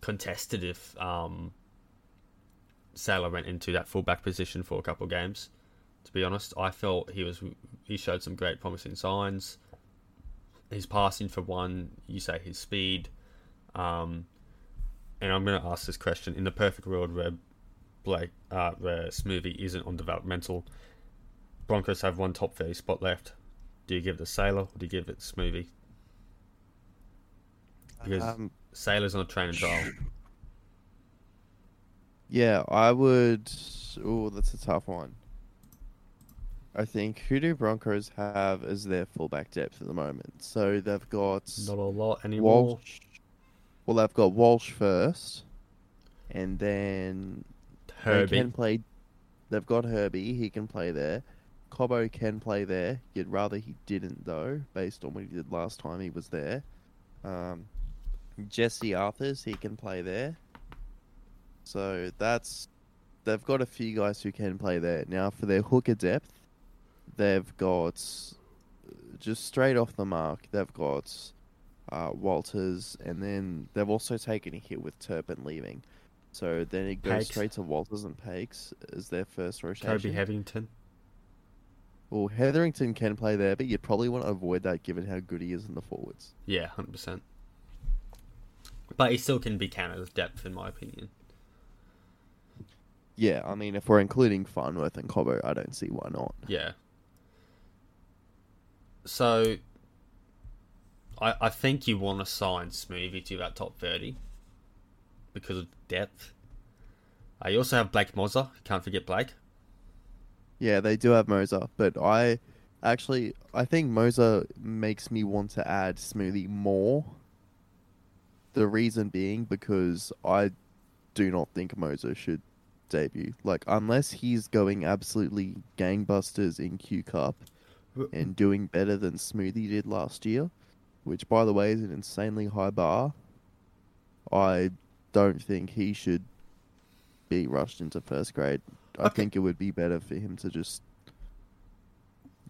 Speaker 1: contested if um, Sailor went into that fullback position for a couple of games. To be honest, I felt he was he showed some great promising signs. His passing for one, you say his speed, um, and I'm going to ask this question: in the perfect world where Blake, uh, where Smoothy isn't on developmental, Broncos have one top thirty spot left. Do you give it to Sailor or do you give it to Smoothy? Because
Speaker 2: Um,
Speaker 1: Sailor's on a train and trial.
Speaker 2: Yeah, I would. Oh, that's a tough one. I think who do Broncos have as their fullback depth at the moment? So they've got
Speaker 1: Not a lot anymore.
Speaker 2: Walsh. Well, they've got Walsh first, and then
Speaker 1: Herbie they
Speaker 2: can play. They've got Herbie. He can play there. Cobbo can play there. You'd rather he didn't though, based on what he did last time he was there. Um, Jesse Arthars, he can play there. So that's they've got a few guys who can play there. Now for their hooker depth, they've got just straight off the mark. They've got uh, Walters, and then they've also taken a hit with Turpin leaving. So then it goes
Speaker 1: Paix.
Speaker 2: straight to Walters and Paix as their first rotation.
Speaker 1: Kobe Hetherington.
Speaker 2: Well, Hetherington can play there, but you'd probably want to avoid that given how good he is in the forwards.
Speaker 1: Yeah, hundred percent. But he still can be counted as depth, in my opinion.
Speaker 2: Yeah, I mean, if we're including Farnworth and Cobbo, I don't see why not.
Speaker 1: Yeah. So, I I think you want to sign Smoothy to that top thirty because of depth. Uh, you also have Blake Mozer. Can't forget Blake.
Speaker 2: Yeah, they do have Mozer, but I actually I think Mozer makes me want to add Smoothy more. The reason being because I do not think Mozer should debut. Like unless he's going absolutely gangbusters in Q Cup and doing better than Smoothy did last year, which by the way is an insanely high bar. I don't think he should be rushed into first grade. I
Speaker 1: Okay.
Speaker 2: think it would be better for him to just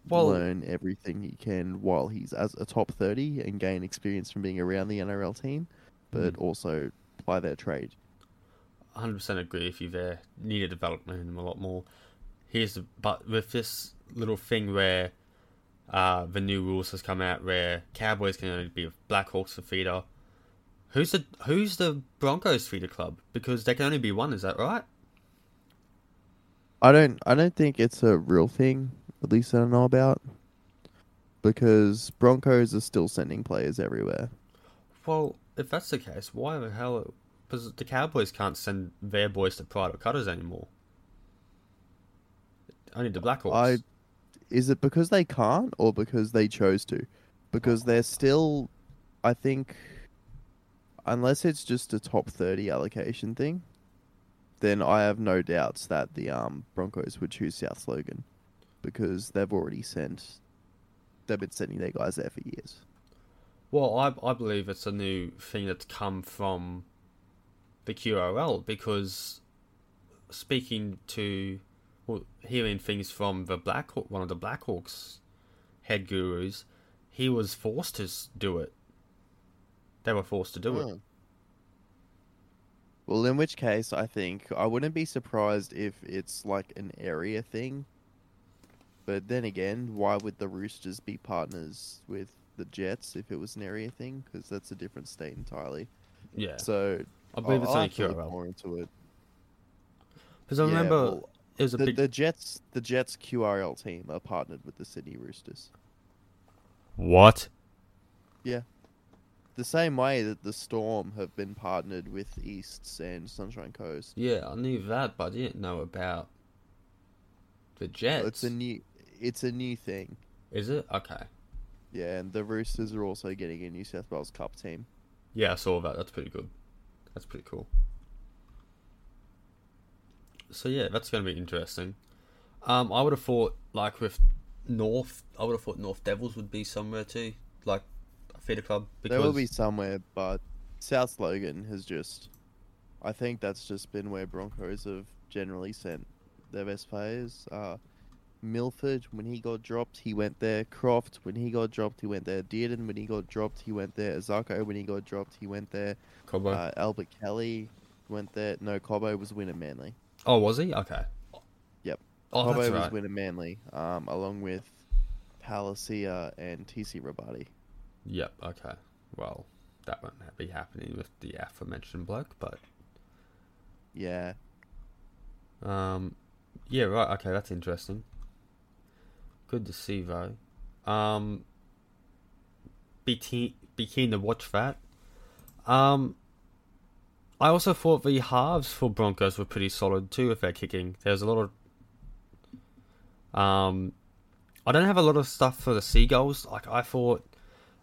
Speaker 1: Well-
Speaker 2: learn everything he can while he's as a top 30 and gain experience from being around the NRL team, but
Speaker 1: Mm.
Speaker 2: also apply their trade.
Speaker 1: 100% agree if you there. Need a development in him a lot more. Here's the, but with this little thing where uh, the new rules has come out where Cowboys can only be Blackhawks for feeder. Who's the who's the Broncos feeder club? Because there can only be one. Is that right?
Speaker 2: I don't I don't think it's a real thing, at least I don't know about. Because Broncos are still sending players everywhere.
Speaker 1: Well, if that's the case, why the hell? Because the Cowboys can't send their boys to private cutters anymore. Only the Blackhawks.
Speaker 2: I is it because they can't or because they chose to? because they're still, I think, unless it's just a top thirty allocation thing, then I have no doubts that the um Broncos would choose South Logan because they've already sent, they've been sending their guys there for years.
Speaker 1: Well, I I believe it's a new thing that's come from the QRL because speaking to well, hearing things from the Black Hawk, one of the Blackhawks head gurus, he was forced to do it. They were forced to do it.
Speaker 2: Hmm. Well, in which case, I think I wouldn't be surprised if it's like an area thing. But then again, why would the Roosters be partners with the Jets if it was an area thing? Because that's a different state entirely.
Speaker 1: Yeah,
Speaker 2: So
Speaker 1: I believe it's
Speaker 2: I'll
Speaker 1: only
Speaker 2: have to look
Speaker 1: QRL
Speaker 2: more into it.
Speaker 1: because I
Speaker 2: Yeah,
Speaker 1: remember
Speaker 2: well,
Speaker 1: it was a
Speaker 2: the,
Speaker 1: big
Speaker 2: the Jets, the Jets QRL team are partnered with the Sydney Roosters.
Speaker 1: what? Yeah.
Speaker 2: The same way that the Storm have been partnered with Easts and Sunshine Coast.
Speaker 1: Yeah, I knew that, but I didn't know about the Jets.
Speaker 2: It's a new, it's a new thing.
Speaker 1: Is it okay?
Speaker 2: Yeah, and the Roosters are also getting a New South Wales Cup team.
Speaker 1: Yeah, I saw that. That's pretty good. That's pretty cool. So yeah, that's going to be interesting. Um, I would have thought like with North, I would have thought North Devils would be somewhere too, like a feeder club. Because
Speaker 2: There will be somewhere, but South Logan has just. I think that's just been where Broncos have generally sent their best players. Uh, Milford, when he got dropped, he went there. Croft, when he got dropped, he went there. Dearden, when he got dropped, he went there. Isaako, when he got dropped, he went there.
Speaker 1: Cobbo.
Speaker 2: Uh, Albert Kelly went there. No, Cobbo was Wynnum Manly.
Speaker 1: oh, was he? Okay.
Speaker 2: Yep.
Speaker 1: Oh,
Speaker 2: Cobbo
Speaker 1: that's
Speaker 2: was
Speaker 1: right.
Speaker 2: Wynnum Manly, um, along with Palacia and TC Robati.
Speaker 1: Yep. Okay. Well, that won't be happening with the aforementioned bloke, but
Speaker 2: Yeah.
Speaker 1: Um, yeah, right. Okay, that's interesting. Good to see, though. Um, be keen, be keen to watch that. Um, I also thought the halves for Broncos were pretty solid too. If they're kicking, there's a lot of. Um, I don't have a lot of stuff for the Seagulls. Like I thought,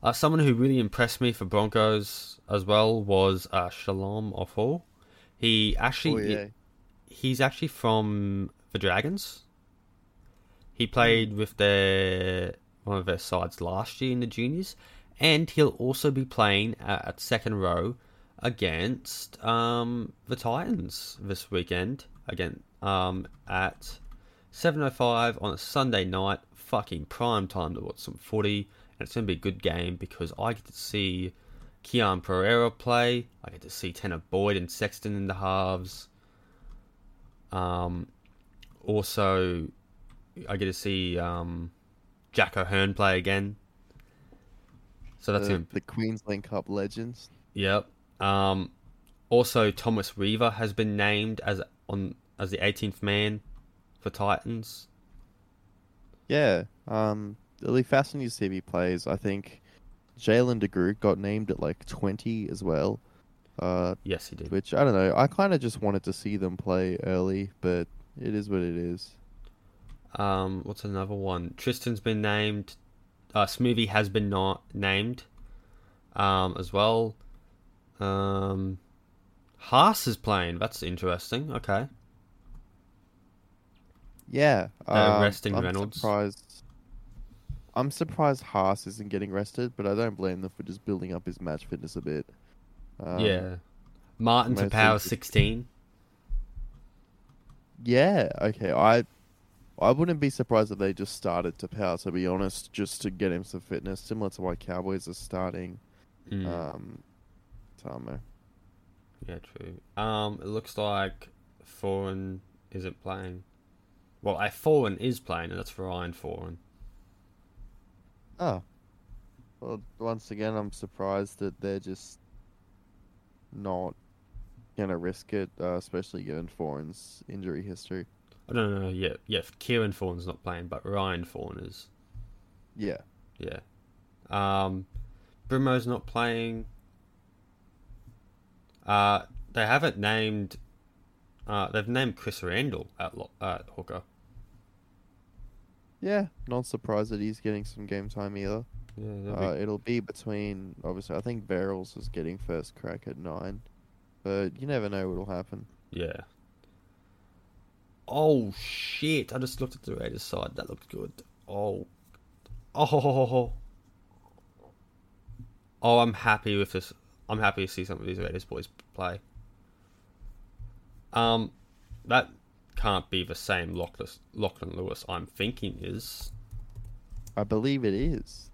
Speaker 1: uh, someone who really impressed me for Broncos as well was uh, Shalom Offal. He actually
Speaker 2: Oh, yeah.
Speaker 1: he's actually from the Dragons. He played with their one of their sides last year in the juniors, and he'll also be playing at, at second row against um, the Titans this weekend. Again, um, at seven oh five on a Sunday night, fucking prime time to watch some footy, and it's gonna be a good game because I get to see Keon Pereira play. I get to see Tanah Boyd and Sexton in the halves. Um, also, I get to see um, Jack O'Hearn play again. So that's
Speaker 2: the,
Speaker 1: him.
Speaker 2: the Queensland Cup legends.
Speaker 1: Yep. Um, also, Thomas Weaver has been named as on as the 18th man for Titans.
Speaker 2: Yeah. Um, it'll be fascinating to see if he plays. I think Jalen DeGroot got named at like 20 as well. Uh,
Speaker 1: Yes, he did.
Speaker 2: which I don't know. I kind of just wanted to see them play early, but it is what it is.
Speaker 1: Um, what's another one? Tristan's been named. Uh, Smoothy has been not named. Um, as well. Um, Haas is playing. That's interesting. Okay.
Speaker 2: Yeah. Um,
Speaker 1: resting
Speaker 2: I'm
Speaker 1: Reynolds.
Speaker 2: Surprised. I'm surprised Haas isn't getting rested, but I don't blame them for just building up his match fitness a bit. Um,
Speaker 1: yeah. Martin
Speaker 2: Taupau
Speaker 1: 16.
Speaker 2: Yeah. Okay. I. I wouldn't be surprised if they just started Taupau. To be honest, just to get him some fitness, similar to why Cowboys are starting.
Speaker 1: Mm.
Speaker 2: Um, Tamo.
Speaker 1: Yeah, true. Um, it looks like Foran isn't playing. Well, a Foran is playing, and that's for Ryan Foran.
Speaker 2: Oh. Well, once again, I'm surprised that they're just not gonna risk it, uh, especially given Foran's injury history.
Speaker 1: I don't know. Yeah, yeah. Kieran Foran's not playing, but Ryan Foran is.
Speaker 2: Yeah.
Speaker 1: Yeah. Um, Brimo's not playing. Uh, they haven't named. Uh, they've named Chris Randall at lo- at hooker.
Speaker 2: Yeah. Not surprised that he's getting some game time either.
Speaker 1: Yeah, that'd be-
Speaker 2: Uh, it'll be between obviously. I think Verrills is getting first crack at nine, but you never know what'll happen.
Speaker 1: yeah. Oh shit! I just looked at the Raiders side. That looked good. Oh, oh, ho, ho, ho, ho. oh! I'm happy with this. I'm happy to see some of these Raiders boys play. Um, that can't be the same Lachlan, Lachlan Lewis. I'm thinking is.
Speaker 2: I believe it is.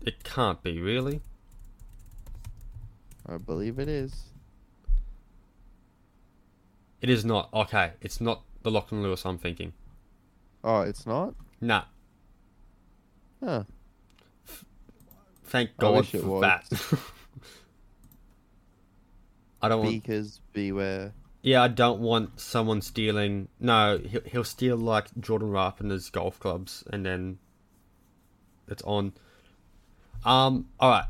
Speaker 1: It can't be really.
Speaker 2: I believe it is.
Speaker 1: It is not. Okay, it's not the Lachlan Lewis I'm thinking.
Speaker 2: Oh, it's not.
Speaker 1: Nah.
Speaker 2: Huh.
Speaker 1: Thank God for
Speaker 2: was.
Speaker 1: that. I don't want.
Speaker 2: Beakers beware.
Speaker 1: Yeah, I don't want someone stealing. No, he'll, he'll steal like Jordan Rapana's golf clubs, and then it's on. Um. All right.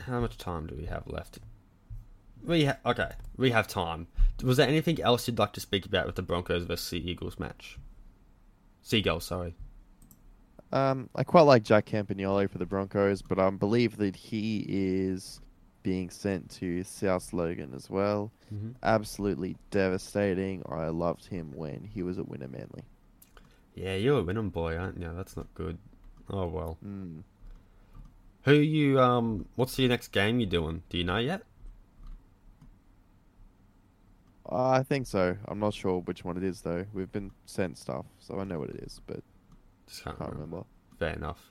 Speaker 1: How much time do we have left? We ha- okay. We have time. Was there anything else you'd like to speak about with the Broncos versus Sea Eagles match? Seagulls, sorry.
Speaker 2: Um, I quite like Jack Campagnolo for the Broncos, but I believe that he is being sent to South Logan as well.
Speaker 1: Mm-hmm.
Speaker 2: Absolutely devastating. I loved him when he was at Wynnum Manly.
Speaker 1: Yeah, you're a Wynnum boy, aren't you? That's not good. Oh well.
Speaker 2: Mm.
Speaker 1: Who you um? What's your next game you're doing? Do you know yet?
Speaker 2: I think so. I'm not sure which one it is though. We've been sent stuff, so I know what it is, but
Speaker 1: Just can't
Speaker 2: can't
Speaker 1: remember. Fair enough.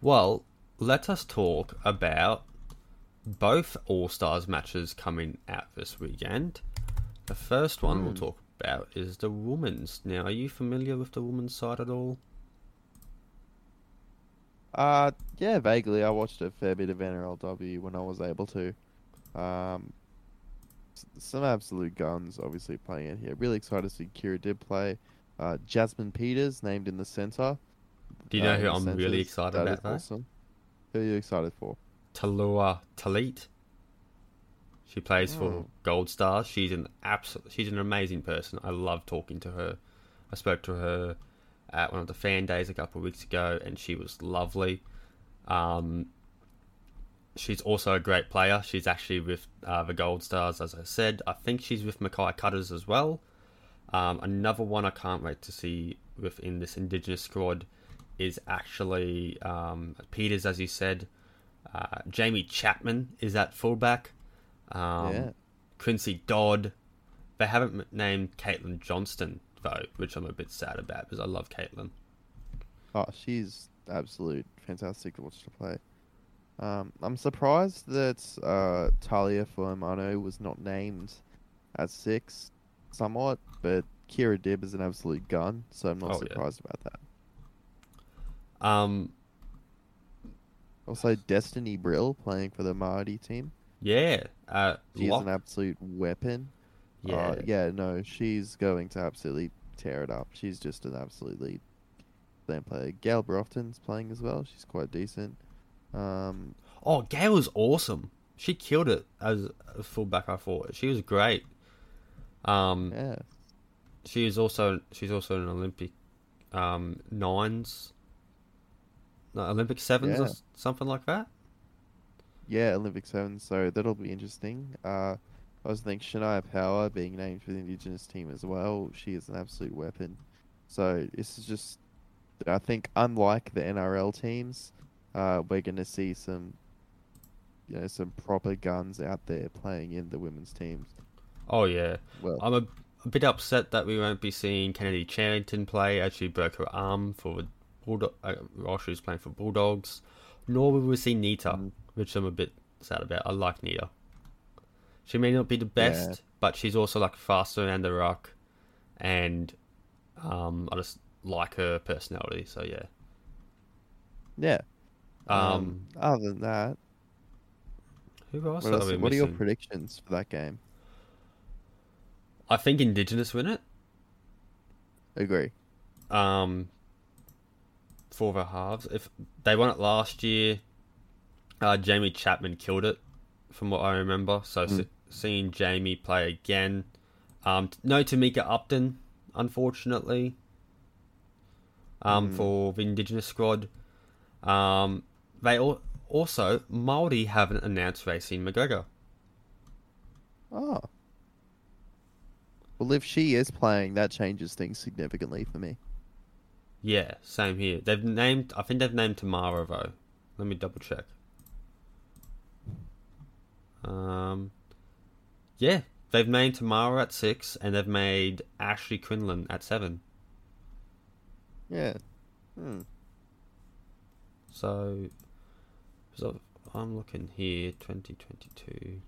Speaker 1: Well, let us talk about both All Stars matches coming out this weekend. The first one we'll
Speaker 2: Hmm.
Speaker 1: talk about is the women's. Now, are you familiar with the women's side at all?
Speaker 2: Uh, yeah, vaguely. I watched a fair bit of NRLW when I was able to. Um, some absolute guns, obviously playing it here. Really excited to see Kirra Dibb play. Uh, Jasmine Peters named in the center.
Speaker 1: Do you know
Speaker 2: uh,
Speaker 1: who I'm really
Speaker 2: centres.
Speaker 1: excited
Speaker 2: That
Speaker 1: about
Speaker 2: is? Awesome. Who are you excited for?
Speaker 1: Tallulah Tillett. She plays for
Speaker 2: Oh.
Speaker 1: Gold Stars. She's an absolute. She's an amazing person. I love talking to her. I spoke to her at one of the fan days a couple of weeks ago, and she was lovely. Um, she's also a great player. She's actually with uh, the Gold Stars, as I said. I think she's with Mackay Cutters as well. Um, another one I can't wait to see within this Indigenous squad is actually um, Peters, as you said. Uh, Jamie Chapman is at fullback. Um,
Speaker 2: Yeah.
Speaker 1: Quincy Dodd. They haven't named Caitlin Johnston though, which I'm a bit sad about because I love Caitlin.
Speaker 2: Oh, she's absolute fantastic to watch to play. Um, I'm surprised that uh, Talia Fuemano was not named at six, somewhat, but Kirra Dibb is an absolute gun, so I'm not
Speaker 1: Oh, yeah.
Speaker 2: surprised about that.
Speaker 1: Um,
Speaker 2: Also, Destiny Brill playing for the Māori team.
Speaker 1: yeah, uh,
Speaker 2: She's
Speaker 1: Lock-
Speaker 2: an absolute weapon.
Speaker 1: yeah,
Speaker 2: Uh, yeah, no, she's going to absolutely tear it up. She's just an absolutely slam player. Gayle Broughton's playing as well. She's quite decent. Um,
Speaker 1: Oh, Gayle was awesome. She killed it as a fullback. I thought she was great. Um,
Speaker 2: yeah.
Speaker 1: she is also she's also an Olympic um, nines, no, Olympic sevens or
Speaker 2: Yeah.
Speaker 1: s- something like that.
Speaker 2: Yeah, Olympic sevens. so that'll be interesting. Uh, I was thinking Shania Power being named for the Indigenous team as well. She is an absolute weapon. So this is just, I think, unlike the NRL teams, uh, we're going to see some, you know, some proper guns out there playing in the women's teams.
Speaker 1: Oh yeah,
Speaker 2: Well,
Speaker 1: I'm a, a bit upset that we won't be seeing Kennedy Cherrington play as she broke her arm for the Bulldog uh, while she was playing for Bulldogs. Nor will we see Nita,
Speaker 2: Mm.
Speaker 1: which I'm a bit sad about. I like Nita. She may not be the best,
Speaker 2: Yeah.
Speaker 1: but she's also like faster around the rock, and um, I just like her personality. So yeah.
Speaker 2: yeah.
Speaker 1: Um,
Speaker 2: other than that,
Speaker 1: who else
Speaker 2: what,
Speaker 1: are
Speaker 2: else, what are your predictions for that game?
Speaker 1: I think Indigenous win it.
Speaker 2: Agree.
Speaker 1: um, for the halves. If they won it last year, uh, Jamie Chapman killed it, from what I remember. So
Speaker 2: Mm.
Speaker 1: se- seeing Jamie play again, um, no Tamika Upton, unfortunately, um,
Speaker 2: Mm.
Speaker 1: for the Indigenous squad. Um, they al- also Māori haven't announced Raecene McGregor.
Speaker 2: Oh. Well, if she is playing, that changes things significantly for me.
Speaker 1: Yeah, same here. They've named. I think they've named Temara though. Let me double check. Um, yeah, they've named Temara at six, and they've made Ashley Quinlan at seven.
Speaker 2: Yeah. Hmm.
Speaker 1: So, so I'm looking here, 2022.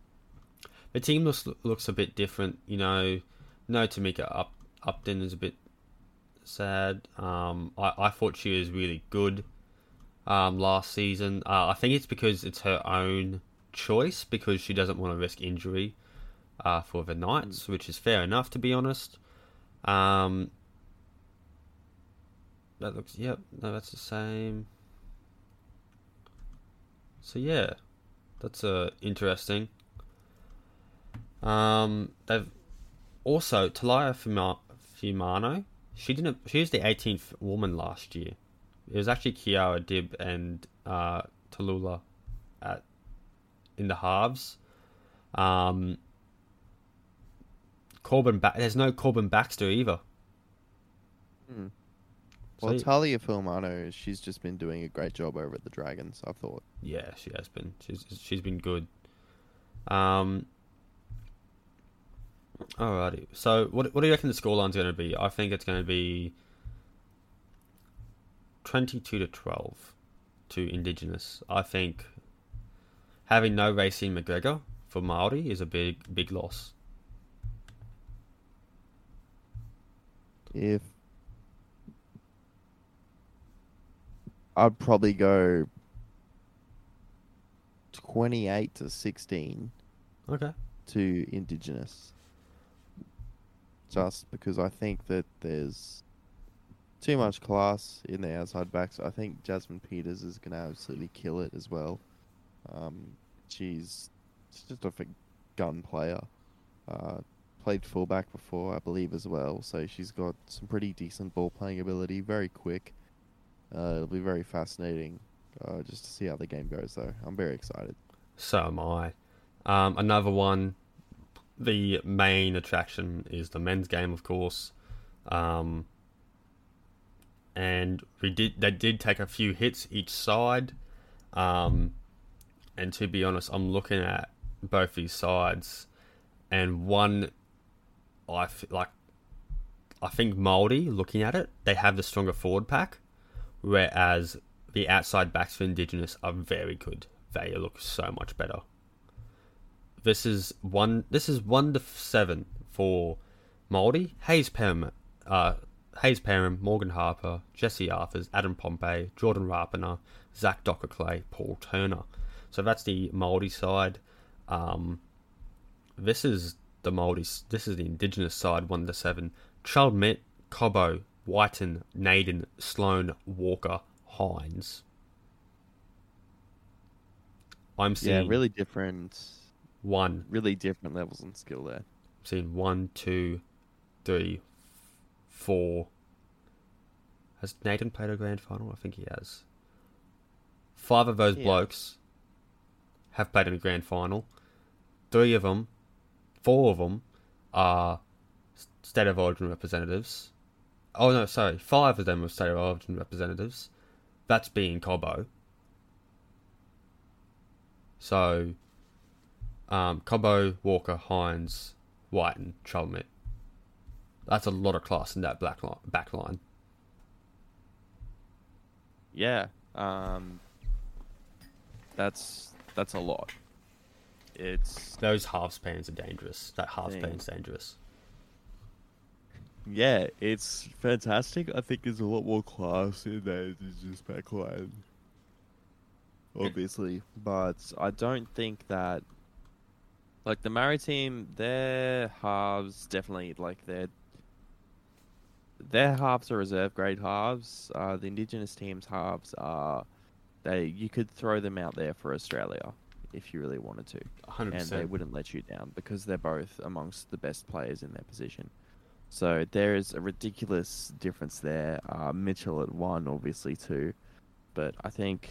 Speaker 1: The team looks looks a bit different. You know, no Tamika Up Upton is a bit sad. Um, I I thought she was really good. Um, last season, uh, I think it's because it's her own choice because she doesn't want to risk injury. Uh, for the Knights, which is fair enough to be honest. Um, that looks. Yep. No, that's the same. So yeah, that's uh, interesting. Um, they've also Talia Fuma- Fumano. She didn't. She was the 18th woman last year. It was actually Kirra Dibb and uh, Tallulah at in the halves. Um, Corbin. Ba- There's no Corbin Baxter either.
Speaker 2: Hmm. Well, Talia Filmano, she's just been doing a great job over at the Dragons. I thought.
Speaker 1: Yeah, she has been. She's she's been good. Um. Alrighty. So, what what do you reckon the scoreline's going to be? I think it's going to be twenty-two to twelve to Indigenous. I think having no Raecene McGregor for Maori is a big big loss.
Speaker 2: If I'd probably go twenty-eight to sixteen
Speaker 1: Okay.
Speaker 2: to Indigenous, just because I think that there's too much class in the outside backs. I think Jasmine Peters is going to absolutely kill it as well. Um, she's she's just a gun player. Uh, played fullback before, I believe, as well. So she's got some pretty decent ball playing ability. Very quick. Uh, it'll be very fascinating uh, just to see how the game goes, though. I'm very excited.
Speaker 1: So am I. Um, another one. The main attraction is the men's game, of course. Um, and we did they did take a few hits each side. Um, and to be honest, I'm looking at both these sides, and one, I f- like. I think Māori, looking at it, they have the stronger forward pack, whereas the outside backs for Indigenous are very good. They look so much better. This is one. This is one to seven for Māori. Hayze Perham, uh, Hayze Perham, Morgan Harper, Jesse Arthars, Adam Pompey, Jordan Rapana, Zach Dockar-Clay, Paul Turner. So that's the Māori side. Um, this is the Māori. This is the Indigenous side. One to seven. Child Mitt, Cobbo, Wighton, Naden, Sloan, Walker, Hynes. I'm seeing
Speaker 2: Yeah, really different,
Speaker 1: one,
Speaker 2: really different levels in skill there.
Speaker 1: I'm seeing one, two, three, four. Has Nathan played a grand final? I think he has. Five of those
Speaker 2: Yeah.
Speaker 1: blokes have played in a grand final. Three of them, four of them, are state of origin representatives. Oh no, sorry, five of them are state of origin representatives. That's being Cobbo. So, um, Cobbo, Walker, Hynes, White, and Chalmette. That's a lot of class in that black line, back line.
Speaker 2: Yeah, um, that's that's a lot. It's
Speaker 1: Those half spans are dangerous. That half span's dangerous.
Speaker 2: Yeah, it's fantastic. I think there's a lot more class in there than just backline, obviously. But I don't think that like the Maori team, their halves definitely like their their halves are reserve grade halves. Uh, the Indigenous team's halves are they you could throw them out there for Australia if you really wanted to.
Speaker 1: 100%.
Speaker 2: and they wouldn't let you down because they're both amongst the best players in their position. So there is a ridiculous difference there. Uh, Mitchell at one, obviously two, but I think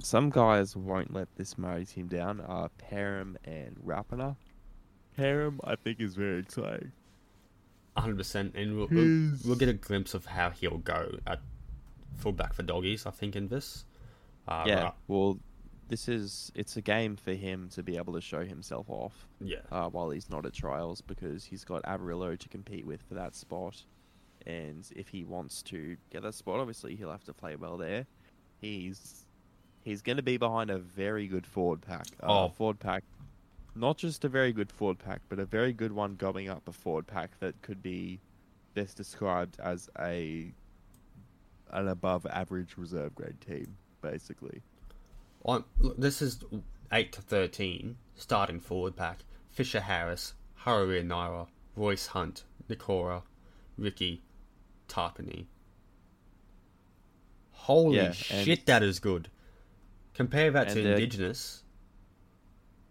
Speaker 2: some guys won't let this Māori team down. Uh, Perham and Rapana. Perham, I think, is very exciting.
Speaker 1: 100%. And we'll, we'll, we'll get a glimpse of how he'll go at fullback for doggies, I think, in this. Uh,
Speaker 2: yeah,
Speaker 1: Ra-
Speaker 2: well, this is it's a game for him to be able to show himself off
Speaker 1: yeah.
Speaker 2: uh, while he's not at trials because he's got Averillo to compete with for that spot, and if he wants to get that spot, obviously he'll have to play well there. He's he's going to be behind a very good forward pack. Uh,
Speaker 1: Oh.
Speaker 2: forward pack, not just a very good forward pack, but a very good one going up a forward pack that could be best described as a an above average reserve grade team, basically.
Speaker 1: On, look, this is 8 to 13, starting forward pack. Fisher Harris, Harawira-Naera, Royce Hunt, Nikora, Riki, Tapine. Holy
Speaker 2: Yeah,
Speaker 1: shit, that is good. Compare that to
Speaker 2: uh,
Speaker 1: Indigenous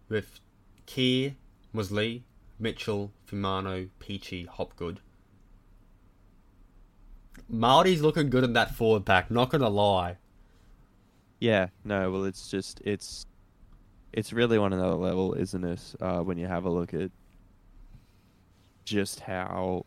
Speaker 1: with Keir, Mosley, Mitchell, Fumano, Peachy, Hopgood. Māori's looking good in that forward pack, not gonna lie.
Speaker 2: Yeah, no, well, it's just it's it's really on another level, isn't it? Uh, when you have a look at just how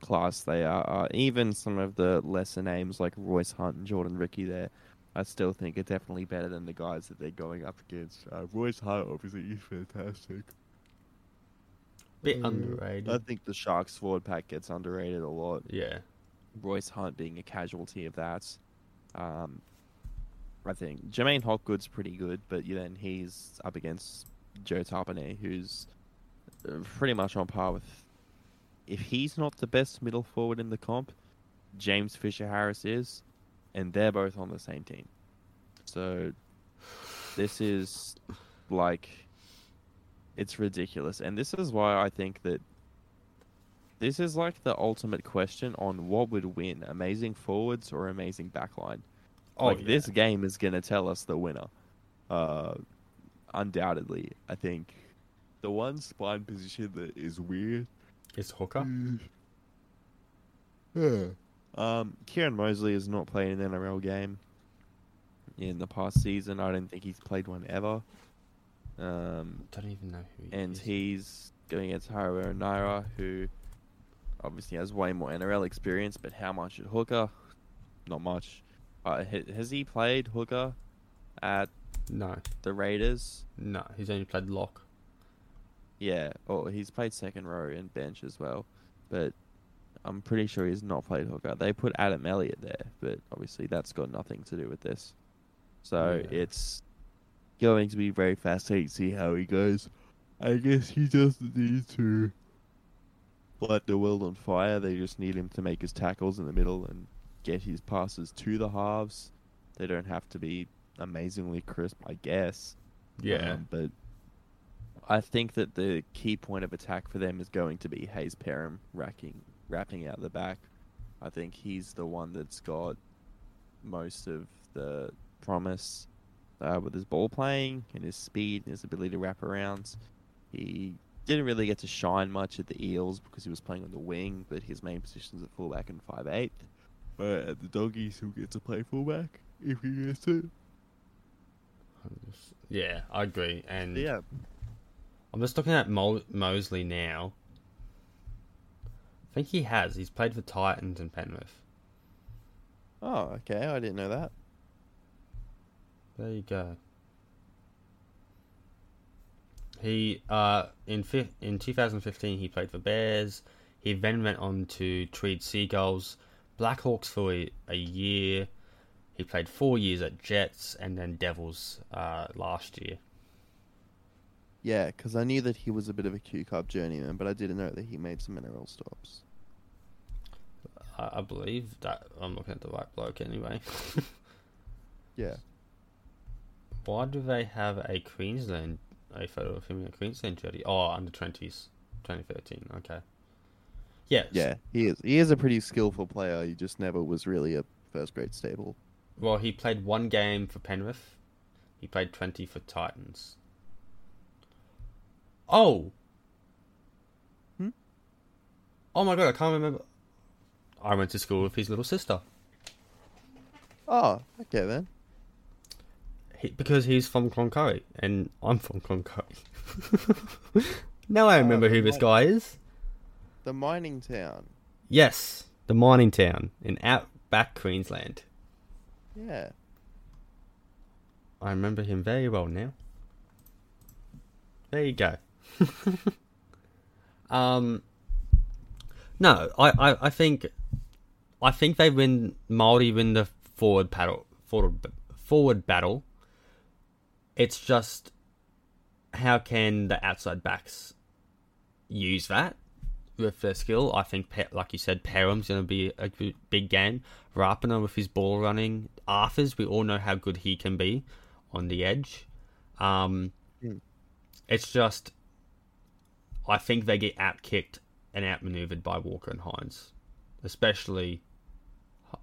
Speaker 2: class they are, uh, even some of the lesser names like Royce Hunt and Jordan Riki, there, I still think are definitely better than the guys that they're going up against. Uh, Royce Hunt, obviously, is fantastic.
Speaker 1: Bit
Speaker 2: Mm,
Speaker 1: underrated.
Speaker 2: I think the Sharks forward pack gets underrated a lot.
Speaker 1: yeah.
Speaker 2: Royce Hunt being a casualty of that. Um, I think Jermaine Hopgood's pretty good, but then he's up against Joe Tapine, who's uh, pretty much on par with. If he's not the best middle forward in the comp, James Fisher Harris is, and they're both on the same team. So this is like it's ridiculous, and this is why I think that this is like the ultimate question on what would win: amazing forwards or amazing backline.
Speaker 1: Oh,
Speaker 2: like
Speaker 1: yeah.
Speaker 2: this game is gonna tell us the winner. Uh, undoubtedly, I think the one spine position that is weird.
Speaker 1: Is Hooker?
Speaker 2: Um, Kieran Mosley has not played an NRL game in the past season. I don't think he's played one ever. Um,
Speaker 1: Don't even know who he
Speaker 2: and
Speaker 1: is.
Speaker 2: he's going against Haru Naira, who obviously has way more NRL experience, but how much at hooker? Not much. Uh, has he played hooker at
Speaker 1: No,
Speaker 2: the Raiders?
Speaker 1: no, he's only played lock.
Speaker 2: Yeah, or he's played second row and bench as well, but I'm pretty sure he's not played hooker. They put Adam Elliott there, but obviously that's got nothing to do with this. So
Speaker 1: Yeah.
Speaker 2: it's going to be very fascinating to see how he goes. I guess he doesn't need to light the world on fire. They just need him to make his tackles in the middle and get his passes to the halves. They don't have to be amazingly crisp, I guess.
Speaker 1: Yeah,
Speaker 2: Um, but I think that the key point of attack for them is going to be Hayze Perham racking, wrapping out the back. I think he's the one that's got most of the promise uh, with his ball playing and his speed and his ability to wrap around. He didn't really get to shine much at the Eels because he was playing on the wing, but his main position's at fullback and five eight. But at the Doggies, he'll get to play fullback if he gets to.
Speaker 1: yeah, I agree. And
Speaker 2: Yeah,
Speaker 1: I'm just looking at Mo- Mosley now. I think he has. He's played for Titans and Penrith.
Speaker 2: Oh, okay. I didn't know that.
Speaker 1: There you go. He uh in fi- in 2015 he played for Bears. He then went on to Tweed Seagulls, Blackhawks for a, a year. He played four years at Jets and then Devils uh, last year.
Speaker 2: Yeah, because I knew that he was a bit of a Q Cup journeyman, but I didn't know that he made some NRL stops.
Speaker 1: I, I believe that I'm looking at the right bloke anyway.
Speaker 2: Yeah.
Speaker 1: Why do they have a Queensland a photo of him in a Queensland jersey? Oh, under twenties, 2013. Okay. Yeah.
Speaker 2: Yeah, he is. He is a pretty skillful player. He just never was really a first grade stable.
Speaker 1: Well, he played one game for Penrith. He played 20 for Titans. Oh!
Speaker 2: Hmm?
Speaker 1: Oh my god, I can't remember. I went to school with his little sister.
Speaker 2: Oh, okay then.
Speaker 1: he, because he's from Cloncurry and I'm from Cloncurry. now I remember who this guy is.
Speaker 2: The mining town.
Speaker 1: Yes, the mining town in outback Queensland.
Speaker 2: Yeah.
Speaker 1: I remember him very well now. There you go. um, no, I, I, I think, I think they win. Māori win the forward battle. Forward, forward battle. It's just how can the outside backs use that with their skill? I think, like you said, Perham's going to be a big game. Rapana with his ball running. Arthars, we all know how good he can be on the edge. Um,
Speaker 2: Mm.
Speaker 1: It's just, I think they get out kicked and outmaneuvered by Walker and Hynes, especially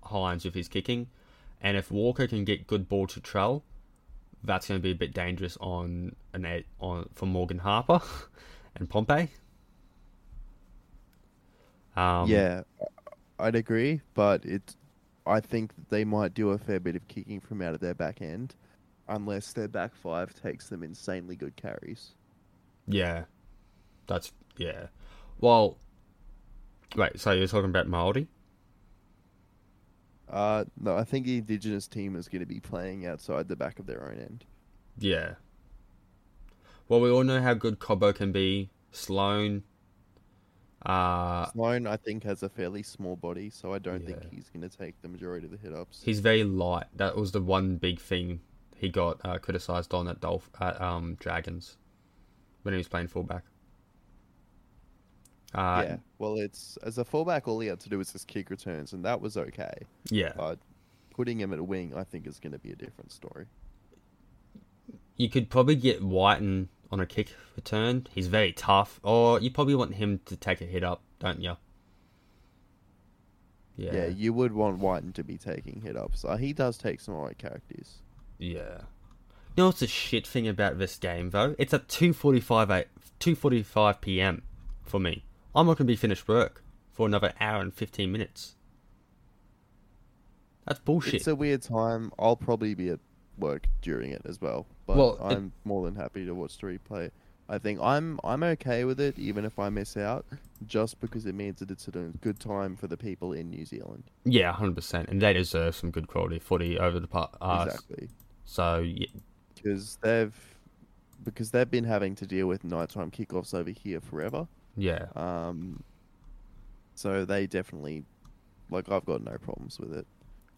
Speaker 1: Hynes with his kicking. And if Walker can get good ball to trail, that's going to be a bit dangerous on an on for Morgan Harper and Pompey. Um,
Speaker 2: yeah, I'd agree, but it. I think they might do a fair bit of kicking from out of their back end, unless their back five takes them insanely good carries.
Speaker 1: Yeah, that's yeah. Well, wait. So you're talking about Maori?
Speaker 2: Uh, no, I think the Indigenous team is going to be playing outside the back of their own end.
Speaker 1: Yeah. Well, we all know how good Cobbo can be. Sloan. Uh,
Speaker 2: Sloan, I think, has a fairly small body, so I don't
Speaker 1: Yeah.
Speaker 2: think he's going to take the majority of the hit ups.
Speaker 1: he's very light. That was the one big thing he got uh, criticized on at Dolph at um Dragons when he was playing fullback. Uh,
Speaker 2: yeah, well, it's as a fullback, all he had to do was just kick returns, and that was okay.
Speaker 1: yeah.
Speaker 2: But putting him at a wing, I think, is going to be a different story.
Speaker 1: You could probably get Wighton on a kick return. He's very tough. Or you probably want him to take a hit up, don't you?
Speaker 2: Yeah,
Speaker 1: Yeah.
Speaker 2: you would want Wighton to be taking hit ups. Uh, he does take some alright characters.
Speaker 1: Yeah. You know what's the shit thing about this game though? It's at two forty five a two forty five PM for me. I'm not gonna be finished work for another hour and fifteen minutes. That's bullshit.
Speaker 2: It's a weird time. I'll probably be at work during it as well. But
Speaker 1: Well,
Speaker 2: I'm more than happy to watch the replay. I think I'm I'm okay with it, even if I miss out, just because it means that it's a good time for the people in New Zealand.
Speaker 1: yeah, hundred percent. And they deserve some good quality footy over the part. Uh,
Speaker 2: exactly,
Speaker 1: So yeah,
Speaker 2: because they've because they've been having to deal with nighttime kickoffs over here forever.
Speaker 1: yeah,
Speaker 2: Um, so they definitely, like, I've got no problems with it,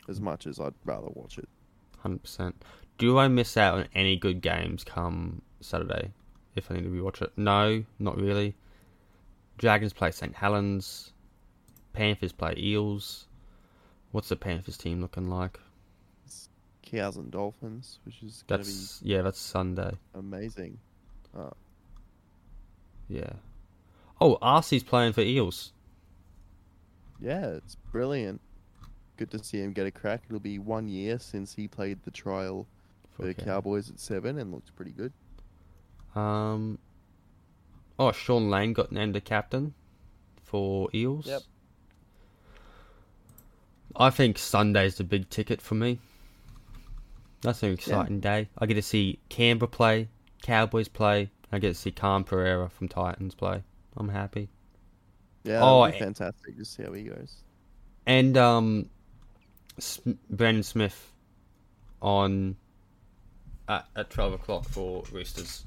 Speaker 2: as much as I'd rather watch it.
Speaker 1: Hundred percent. Do I miss out on any good games come Saturday if I need to rewatch it? No, not really. Dragons play St Helens. Panthers play Eels. What's the Panthers team looking like?
Speaker 2: Cows and Dolphins, which is
Speaker 1: That's yeah, that's Sunday.
Speaker 2: amazing. Uh,
Speaker 1: Yeah. Oh, RC's playing for Eels.
Speaker 2: yeah, it's brilliant. Good to see him get a crack. It'll be one year since he played the trial for the Cowboys at seven and looks pretty good.
Speaker 1: Um. Oh, Shaun Lane got named a captain for Eels.
Speaker 2: Yep.
Speaker 1: I think Sunday's the big ticket for me. That's an exciting day. I get to see Canberra play, Cowboys play. I get to see Khan Pereira from Titans play. I'm happy.
Speaker 2: Yeah,
Speaker 1: Oh,
Speaker 2: it'll be fantastic to see how he goes.
Speaker 1: And um, S- Brandon Smith on at, at twelve o'clock for Roosters.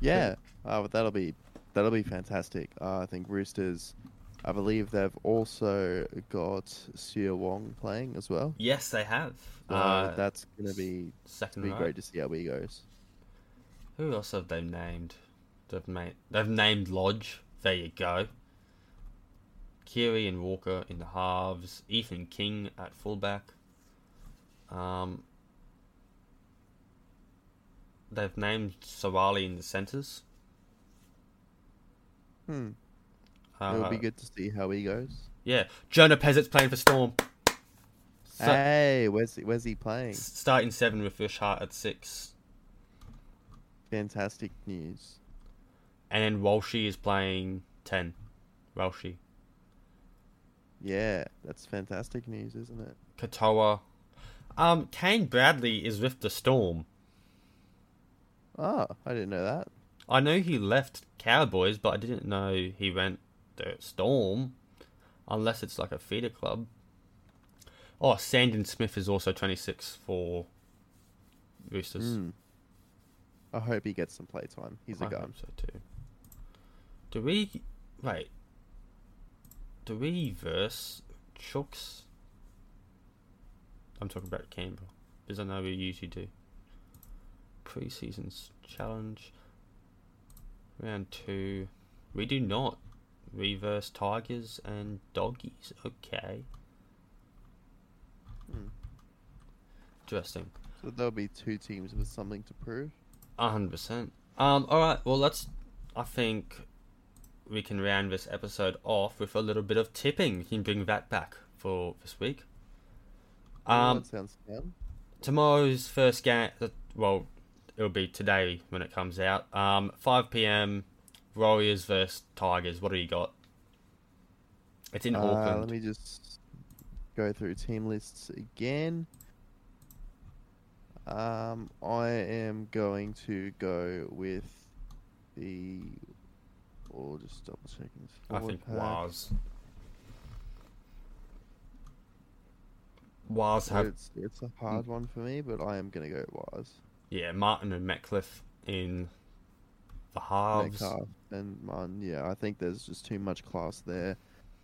Speaker 2: Yeah, uh, but that'll be that'll be fantastic. Uh, I think Roosters. I believe they've also got Siua Wong playing as well.
Speaker 1: Yes, they have.
Speaker 2: So
Speaker 1: uh,
Speaker 2: that's gonna be
Speaker 1: second
Speaker 2: be
Speaker 1: row.
Speaker 2: great to see how he goes.
Speaker 1: Who else have they named? They've made they've named Lodge. There you go. Kiri and Walker in the halves. Ethan King at fullback. Um, they've named Sawali in the centres.
Speaker 2: Hmm.
Speaker 1: Uh,
Speaker 2: It'll be good to see how he goes.
Speaker 1: Yeah, Jonah Pezet's playing for Storm. So,
Speaker 2: hey, where's he, where's he playing?
Speaker 1: starting seven with Wishart at six,
Speaker 2: Fantastic news.
Speaker 1: and then Walshy is playing ten. Walshy.
Speaker 2: Yeah, that's fantastic news, isn't it?
Speaker 1: Katoa. Um, Kane Bradley is with the Storm.
Speaker 2: Oh, I didn't know that.
Speaker 1: I know he left Cowboys, but I didn't know he went the Storm. Unless it's like a feeder club. Oh, Sandon Smith is also 26 for Roosters.
Speaker 2: Hmm. I hope he gets some playtime. He's a
Speaker 1: I hope so too. Do we wait? We verse Chooks? I'm talking about Canberra, because I know we usually do. Preseasons challenge round two. We do not reverse Tigers and Doggies. Okay,
Speaker 2: Hmm.
Speaker 1: interesting.
Speaker 2: So there'll be two teams with something to prove.
Speaker 1: A hundred percent. Um. All right. Well, let's. I think we can round this episode off with a little bit of tipping. We can bring that back for this week.
Speaker 2: Oh,
Speaker 1: Um.
Speaker 2: that sounds fun.
Speaker 1: Tomorrow's first game. Well, it'll be today when it comes out. Um. Five p.m. Warriors versus Tigers. What do you got? It's in
Speaker 2: Uh,
Speaker 1: Auckland.
Speaker 2: let me just go through team lists again. Um, I am going to go with the. Or just double checking this.
Speaker 1: I think
Speaker 2: pack.
Speaker 1: Waz. Waz have
Speaker 2: It's it's a hard one for me, but I am gonna go Waz.
Speaker 1: yeah Martin and Metcalf in the halves.
Speaker 2: Metcalf and Martin, Yeah, I think there's just too much class there.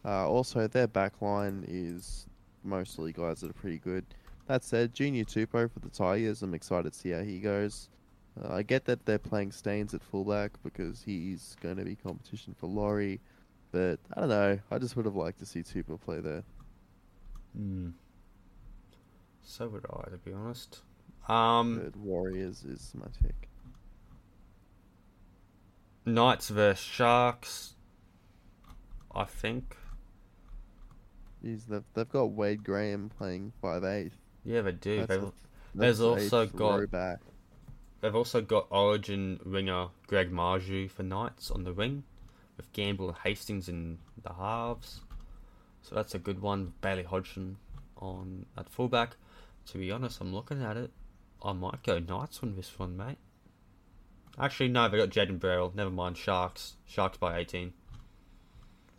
Speaker 2: Uh, also, their back line is mostly guys that are pretty good. That said, Junior Tupou for the Tigers, I'm excited to see how he goes. Uh, I get that they're playing Staines at fullback because he's going to be competition for Laurie, but I don't know. I just would have liked to see Tupou play there.
Speaker 1: Hmm. So would I, to be honest. Um,
Speaker 2: But Warriors is my pick.
Speaker 1: Knights versus Sharks. I think.
Speaker 2: Jeez, they've, they've got Wade Graham playing 5'8".
Speaker 1: Yeah, they do.
Speaker 2: That's
Speaker 1: They've,
Speaker 2: a- a
Speaker 1: also got-
Speaker 2: throwback.
Speaker 1: They've also got Origin winger Greg Marzhew for Knights on the wing, with Gamble and Hastings in the halves. So that's a good one. Bailey Hodgson on at fullback. To be honest, I'm looking at it. I might go Knights on this one, mate. Actually, no, they got Jayden Berrell. Never mind, Sharks. Sharks by 18.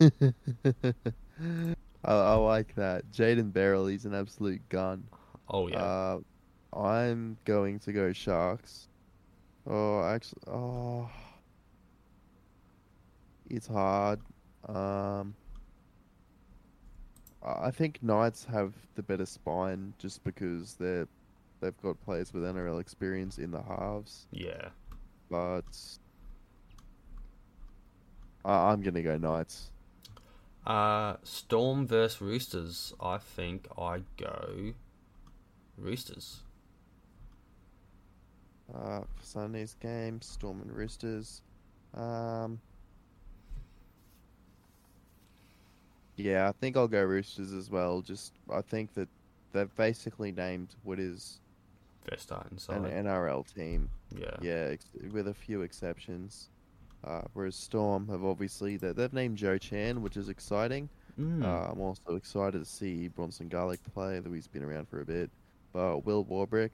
Speaker 2: I, I like that. Jayden Berrell, he's an absolute gun.
Speaker 1: Oh yeah.
Speaker 2: Uh, I'm going to go Sharks. Oh, actually, oh, it's hard. Um, I think Knights have the better spine just because they're they've got players with NRL experience in the halves,
Speaker 1: yeah.
Speaker 2: but I, I'm gonna go Knights.
Speaker 1: Uh, Storm versus Roosters. I think I go Roosters.
Speaker 2: Uh, for Sunday's game, Storm and Roosters. Um, yeah, I think I'll go Roosters as well. Just I think that they've basically named what is
Speaker 1: First starting
Speaker 2: an. NRL team.
Speaker 1: yeah.
Speaker 2: Yeah, ex- with a few exceptions. Uh, whereas Storm have obviously they- they've named Joe Chan, which is exciting.
Speaker 1: Mm.
Speaker 2: Uh, I'm also excited to see Bronson Garlick play, though he's been around for a bit. But Will Warbrick,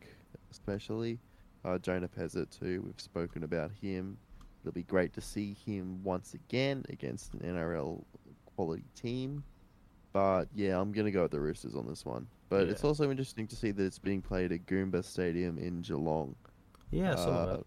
Speaker 2: especially, uh, Jonah Pezet too. We've spoken about him. It'll be great to see him once again against an NRL quality team. But yeah, I'm gonna go with the Roosters on this one. But it's also interesting to see that it's being played at Goomba Stadium in Geelong.
Speaker 1: yeah,
Speaker 2: Uh,
Speaker 1: that.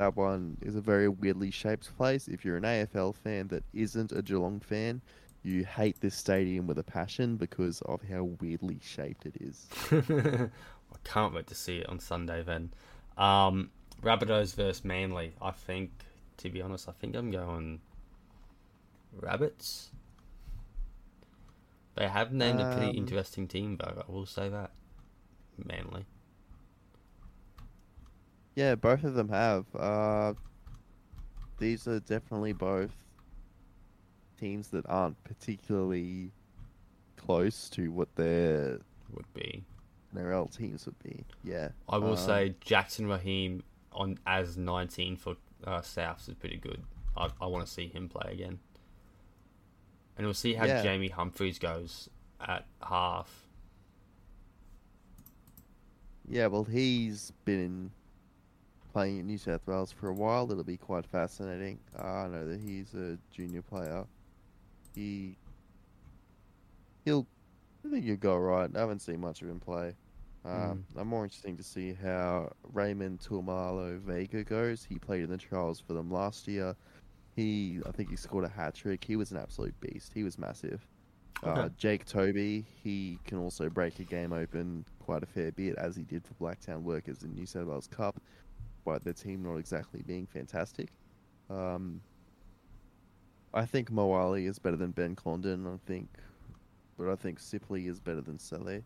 Speaker 2: that one is a very weirdly shaped place. If you're an AFL fan that isn't a Geelong fan, you hate this stadium with a passion because of how weirdly shaped it is.
Speaker 1: I can't wait to see it on Sunday then. Um, Rabbitohs versus Manly. I think, to be honest, I think I'm going Rabbits. They have named a pretty
Speaker 2: Um,
Speaker 1: interesting team, though. I will say that. Manly.
Speaker 2: Yeah, both of them have. Uh, these are definitely both teams that aren't particularly close to what their
Speaker 1: Would be.
Speaker 2: NRL teams would be. Yeah.
Speaker 1: I will
Speaker 2: Um,
Speaker 1: say Jackson Raheem on as 19 for uh, Souths is pretty good. I, I want to see him play again. And we'll see how
Speaker 2: Yeah.
Speaker 1: Jamie Humphreys goes at half.
Speaker 2: Yeah, well, he's been playing in New South Wales for a while. It'll be quite fascinating. Uh, I know that he's a junior player. He he'll I think he'll go right. I haven't seen much of him play. Um, I'm more interesting to see how Raymond Tuamalo Vega goes. He played in the trials for them last year. He, I think he scored a hat trick. He was an absolute beast. He was massive. Uh, Jake Toby, he can also break a game open quite a fair bit, as he did for Blacktown Workers in New South Wales Cup, but the team not exactly being fantastic. Um, I think Moali is better than Ben Condon. I think, but I think Sipley is better than Saleh.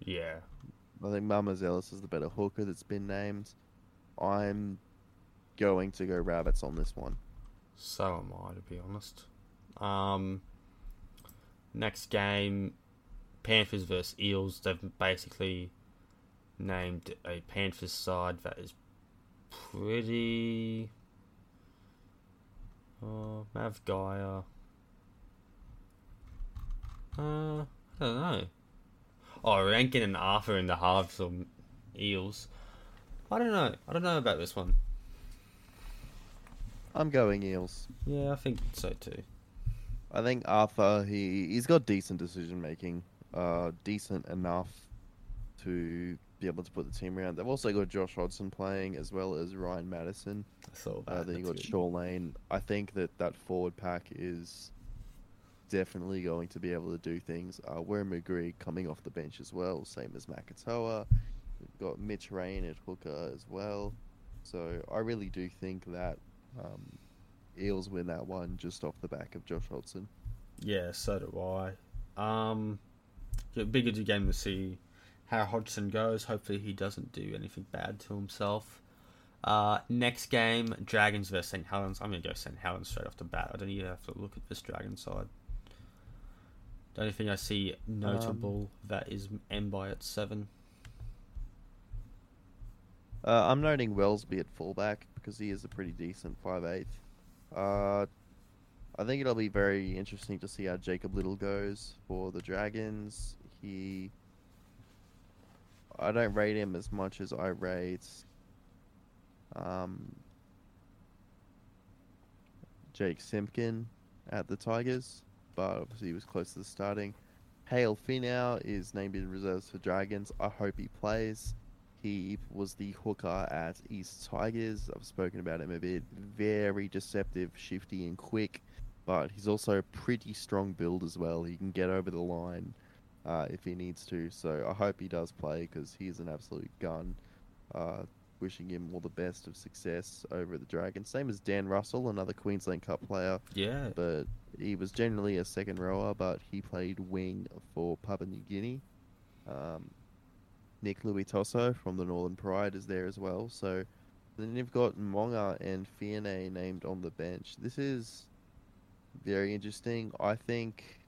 Speaker 1: Yeah.
Speaker 2: I think Mama's Ellis is the better hooker that's been named. I'm going to go rabbits on this one.
Speaker 1: So am I, to be honest. Um, next game, Panthers versus Eels. They've basically named a Panthers side that is pretty. Oh, Mav Gaia. Uh, I don't know. Oh, Rankin and Arthur in the halves of Eels. I don't know. I don't know about this one.
Speaker 2: I'm going Eels.
Speaker 1: Yeah, I think so too.
Speaker 2: I think Arthur he he's got decent decision making, uh, decent enough to be able to put the team around. They've also got Josh Hodgson playing as well as Ryan Matterson.
Speaker 1: I saw that.
Speaker 2: Uh, then you got
Speaker 1: good.
Speaker 2: Shaun Lane. I think that that forward pack is definitely going to be able to do things. Uh, Wiremu Greig coming off the bench as well, same as Makatoa. We've got Mitch Rain at hooker as well. So I really do think that um, Eels win that one just off the back of Josh Hodgson.
Speaker 1: Yeah, so do I. Um, be good game to see how Hodgson goes. Hopefully, he doesn't do anything bad to himself. Uh, next game, Dragons versus St. Helens. I'm gonna go St. Helens straight off the bat. I don't even have to look at this Dragon side. The only thing I see notable that is M by at seven.
Speaker 2: Uh, I'm noting Wellesby at fullback because he is a pretty decent five eighth. Uh, I think it'll be very interesting to see how Jacob Liddle goes for the Dragons. He, I don't rate him as much as I rate, um, Jake Simpkin at the Tigers, but obviously he was close to the starting. Hale Finau is named in reserves for Dragons. I hope he plays. He was the hooker at East Tigers. I've spoken about him a bit. Very deceptive, shifty, and quick. But he's also a pretty strong build as well. He can get over the line uh, if he needs to. So I hope he does play because he's an absolute gun. Uh, wishing him all the best of success over at the Dragons. Same as Dan Russell, another Queensland Cup player
Speaker 1: Yeah,
Speaker 2: but he was generally a second rower, but he played wing for Papua New Guinea. Um, Nick Luitoso from the Northern Pride is there as well. So then you've got Monga and Fiane named on the bench. This is very interesting. I think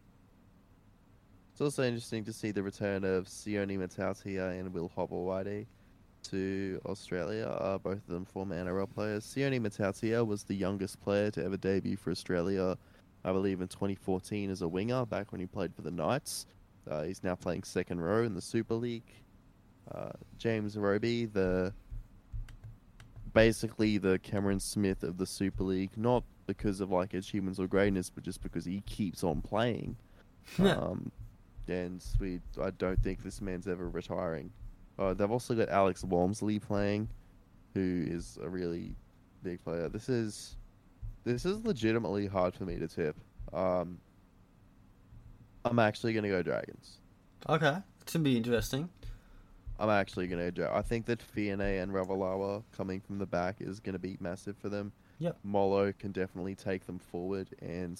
Speaker 2: it's also interesting to see the return of Sione Matautia and Will Hopoate to Australia. Uh, both of them former NRL players. Sione Matautia was the youngest player to ever debut for Australia, I believe in 2014 as a winger, back when he played for the Knights. Uh, he's now playing second row in the Super League. Uh, James Roby, the basically the Cameron Smith of the Super League, not because of like achievements or greatness, but just because he keeps on playing. um, and we, I don't think this man's ever retiring. Uh, they've also got Alex Walmsley playing, who is a really big player. This is this is legitimately hard for me to tip. Um, I'm actually gonna go Dragons.
Speaker 1: okay, it's gonna be interesting.
Speaker 2: I'm actually gonna go. I think that Fiane and Ravalawa coming from the back is gonna be massive for them.
Speaker 1: Yep.
Speaker 2: Molo can definitely take them forward, and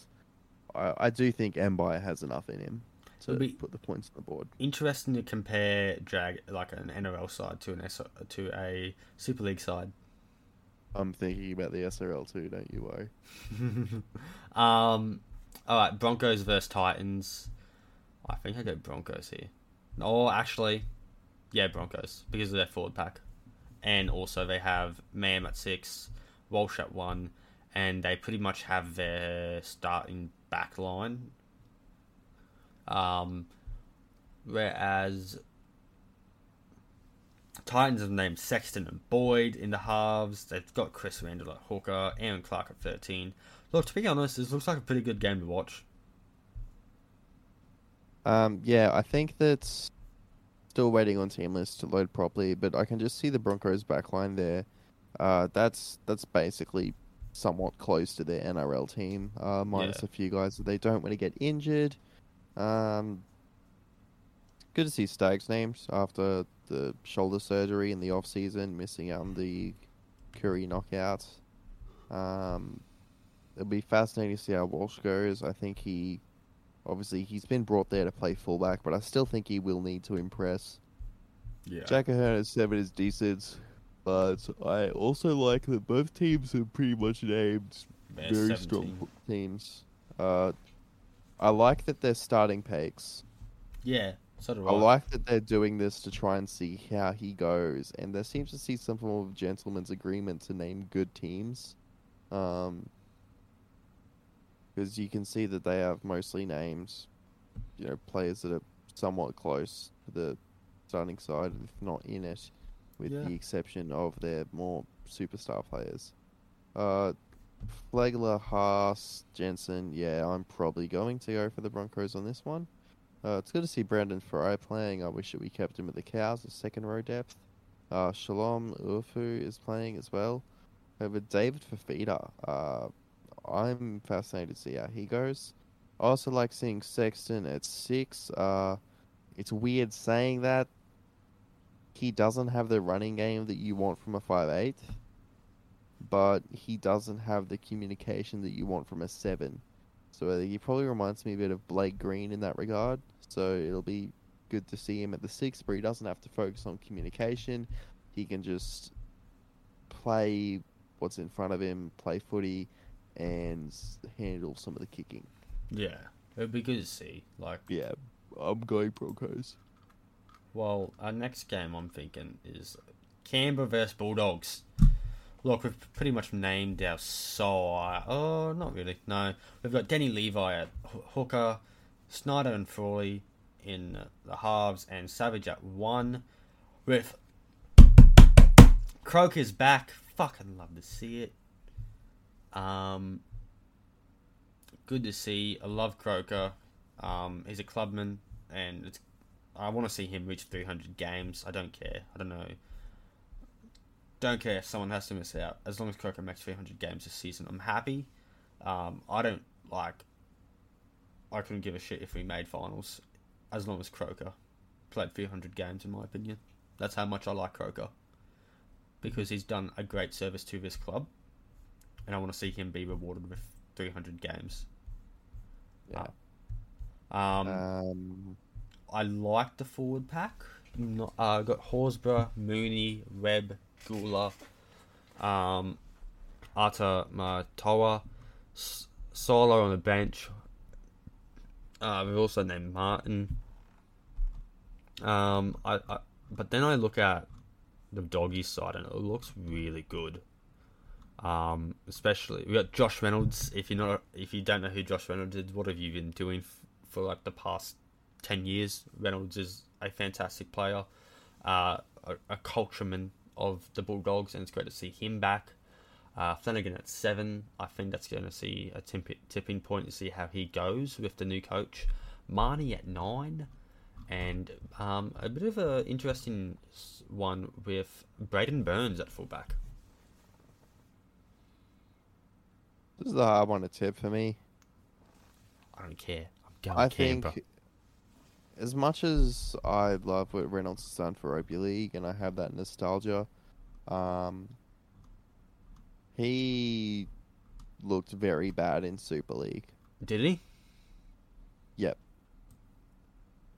Speaker 2: I, I do think Mbai has enough in him to put the points on the board.
Speaker 1: Interesting to compare drag like an NRL side to an S- to a Super League side.
Speaker 2: I'm thinking about the SRL too. Don't you worry.
Speaker 1: um, all right, Broncos versus Titans. I think I go Broncos here. Oh, actually, yeah, Broncos because of their forward pack, and also they have Mam at six, Walsh at one, and they pretty much have their starting back line. Um, whereas Titans have named Sexton and Boyd in the halves. They've got Chris Randall at hooker, Aaron Clark at 13. Look, to be honest, this looks like a pretty good game to watch.
Speaker 2: Um, yeah, I think that's still waiting on team list to load properly, but I can just see the Broncos backline there. Uh, that's that's basically somewhat close to their NRL team, uh, minus
Speaker 1: Yeah.
Speaker 2: a few guys that they don't want to get injured. Um, good to see Stag's names after the shoulder surgery in the off season, missing out on the Koori Knockout. Um, it'll be fascinating to see how Walsh goes. I think he, obviously, he's been brought there to play fullback, but I still think he will need to impress.
Speaker 1: Yeah.
Speaker 2: Jack Ahern at seven is decent, but I also like that both teams are pretty much named
Speaker 1: They're
Speaker 2: very
Speaker 1: 17.
Speaker 2: strong teams. Uh, I like that they're starting Pakes.
Speaker 1: Yeah, so do I.
Speaker 2: I like that they're doing this to try and see how he goes, and there seems to see some form of gentleman's agreement to name good teams. Um, because you can see that they have mostly names, you know, players that are somewhat close to the starting side, if not in it, with
Speaker 1: Yeah.
Speaker 2: the exception of their more superstar players. Uh, Flagler, Haas, Jensen, yeah, I'm probably going to go for the Broncos on this one. Uh, it's good to see Brandon Fry playing. I wish that we kept him at the Cows, the second row depth. Uh, Shalom Ufu is playing as well. Over David Fifita, uh, I'm fascinated to see how he goes. I also like seeing Sexton at six. Uh, it's weird saying that. He doesn't have the running game that you want from a five eight, but he doesn't have the communication that you want from a seven. So he probably reminds me a bit of Blake Green in that regard. So it'll be good to see him at the six, where he doesn't have to focus on communication. He can just play what's in front of him, play footy, and handle some of the kicking.
Speaker 1: Yeah, it'd be good to see. Like,
Speaker 2: Yeah, I'm going Broncos.
Speaker 1: well, our next game I'm thinking is Canberra versus Bulldogs. Look, we've pretty much named our side. Oh, not really. No, we've got Danny Levi at hooker, Schneider and Frawley in the halves, and Savage at one. With Croker's back. Fucking love to see it. Um, good to see. I love Croker. Um, he's a clubman, and it's. I want to see him reach 300 games. I don't care. I don't know. Don't care if someone has to miss out. As long as Croker makes 300 games this season, I'm happy. Um, I don't like. I couldn't give a shit if we made finals, as long as Croker played 300 games. In my opinion, that's how much I like Croker, because he's done a great service to this club, and I want to see him be rewarded with 300 games.
Speaker 2: Yeah.
Speaker 1: Um,
Speaker 2: Um,
Speaker 1: I like the forward pack. No, uh, got Horsburgh, Mooney, Webb, Guler, um, Ata Mariota, S- Solo on the bench. Uh, we've also named Martin. Um, I, I, but then I look at the doggy side and it looks really good. Um, especially we got Josh Reynolds. If you're not, if you don't know who Josh Reynolds is, what have you been doing f- for like the past 10 years. Reynolds is a fantastic player, uh, a, a cultureman of the Bulldogs, and it's great to see him back. Uh, Flanagan at seven, I think that's going to see a tipping point to see how he goes with the new coach. Marnie at nine, and um, a bit of an interesting one with Braden Burns at fullback.
Speaker 2: this is a hard one to tip for me.
Speaker 1: I don't care. I'm going
Speaker 2: I
Speaker 1: Canberra.
Speaker 2: think, as much as I love what Reynolds has done for rugby league, and I have that nostalgia, um, he looked very bad in Super League.
Speaker 1: Did he?
Speaker 2: Yep.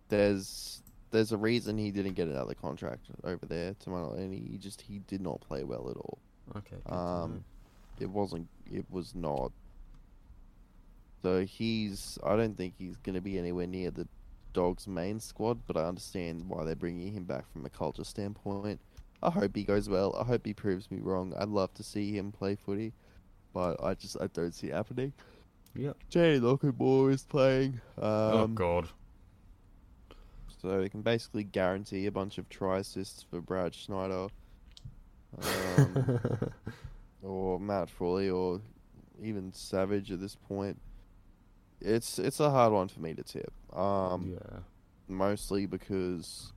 Speaker 2: There's there's a reason he didn't get another contract over there, to my knowledge, and he just he did not play well at all.
Speaker 1: Okay.
Speaker 2: Um, it wasn't. It was not. So he's. I don't think he's going to be anywhere near the Dogs' main squad, but I understand why they're bringing him back from a culture standpoint. I hope he goes well. I hope he proves me wrong. I'd love to see him play footy, but I just I don't see it happening.
Speaker 1: Yep.
Speaker 2: Jay Lockenmore is playing. Um,
Speaker 1: oh God.
Speaker 2: So they can basically guarantee a bunch of try assists for Brad Schneider, um, or Matt Frawley, or even Savage at this point. It's it's a hard one for me to tip. Um,
Speaker 1: yeah.
Speaker 2: mostly because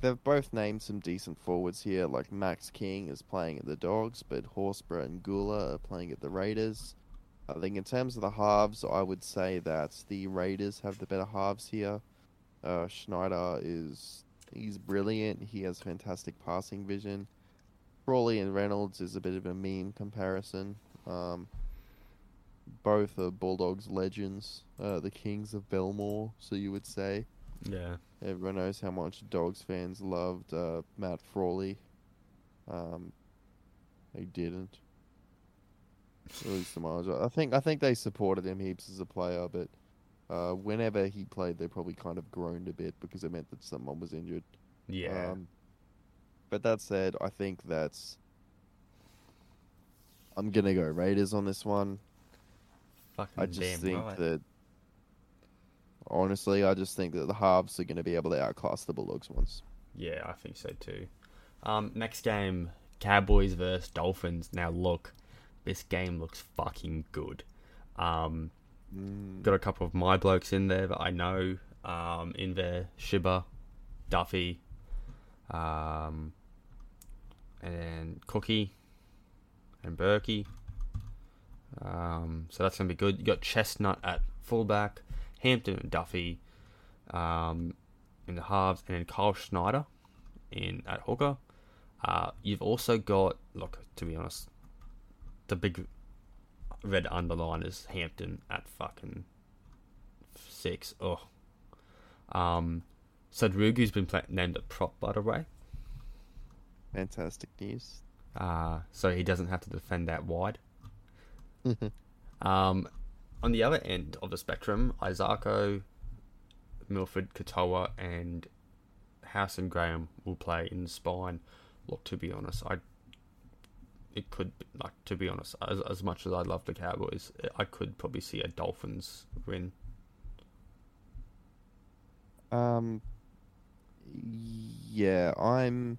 Speaker 2: they've both named some decent forwards here. Like Max King is playing at the Dogs, but Horsburgh and Guler are playing at the Raiders. I think in terms of the halves, I would say that the Raiders have the better halves here. Uh, Schneider is he's brilliant. He has fantastic passing vision. Frawley and Reynolds is a bit of a meme comparison. Um, both are Bulldogs legends, uh, the kings of Belmore, so you would say.
Speaker 1: Yeah.
Speaker 2: Everyone knows how much Dogs fans loved uh, Matt Frawley. Um, they didn't. At least the miles. I think I think they supported him heaps as a player, but uh, whenever he played, they probably kind of groaned a bit because it meant that someone was injured.
Speaker 1: Yeah.
Speaker 2: Um, but that said, I think that's. I'm gonna go Raiders on this one.
Speaker 1: Fucking
Speaker 2: I just think
Speaker 1: right.
Speaker 2: that. Honestly, I just think that the halves are going to be able to outclass the Bulldogs once.
Speaker 1: Yeah, I think so too. Um, next game, Cowboys versus Dolphins. Now look, this game looks fucking good. Um,
Speaker 2: Mm,
Speaker 1: got a couple of my blokes in there that I know. Um, in there, Shiba, Duffy, um, and Cookie, and Berkey. Um, so that's gonna be good. You got Chestnut at fullback, Hampton and Duffy, um, in the halves, and then Kyle Schneider in at hooker. Uh, you've also got look to be honest, the big red underline is Hampton at fucking six. Oh, um, Sadrugu's been named a prop by the way.
Speaker 2: fantastic news.
Speaker 1: Uh, so he doesn't have to defend that wide. Um, on the other end of the spectrum, Isaako, Milford, Katoa, and House and Graham will play in the spine. Look, to be honest, I it could like to be honest, as as much as I love the Cowboys, I could probably see a Dolphins win.
Speaker 2: Um, yeah, I'm.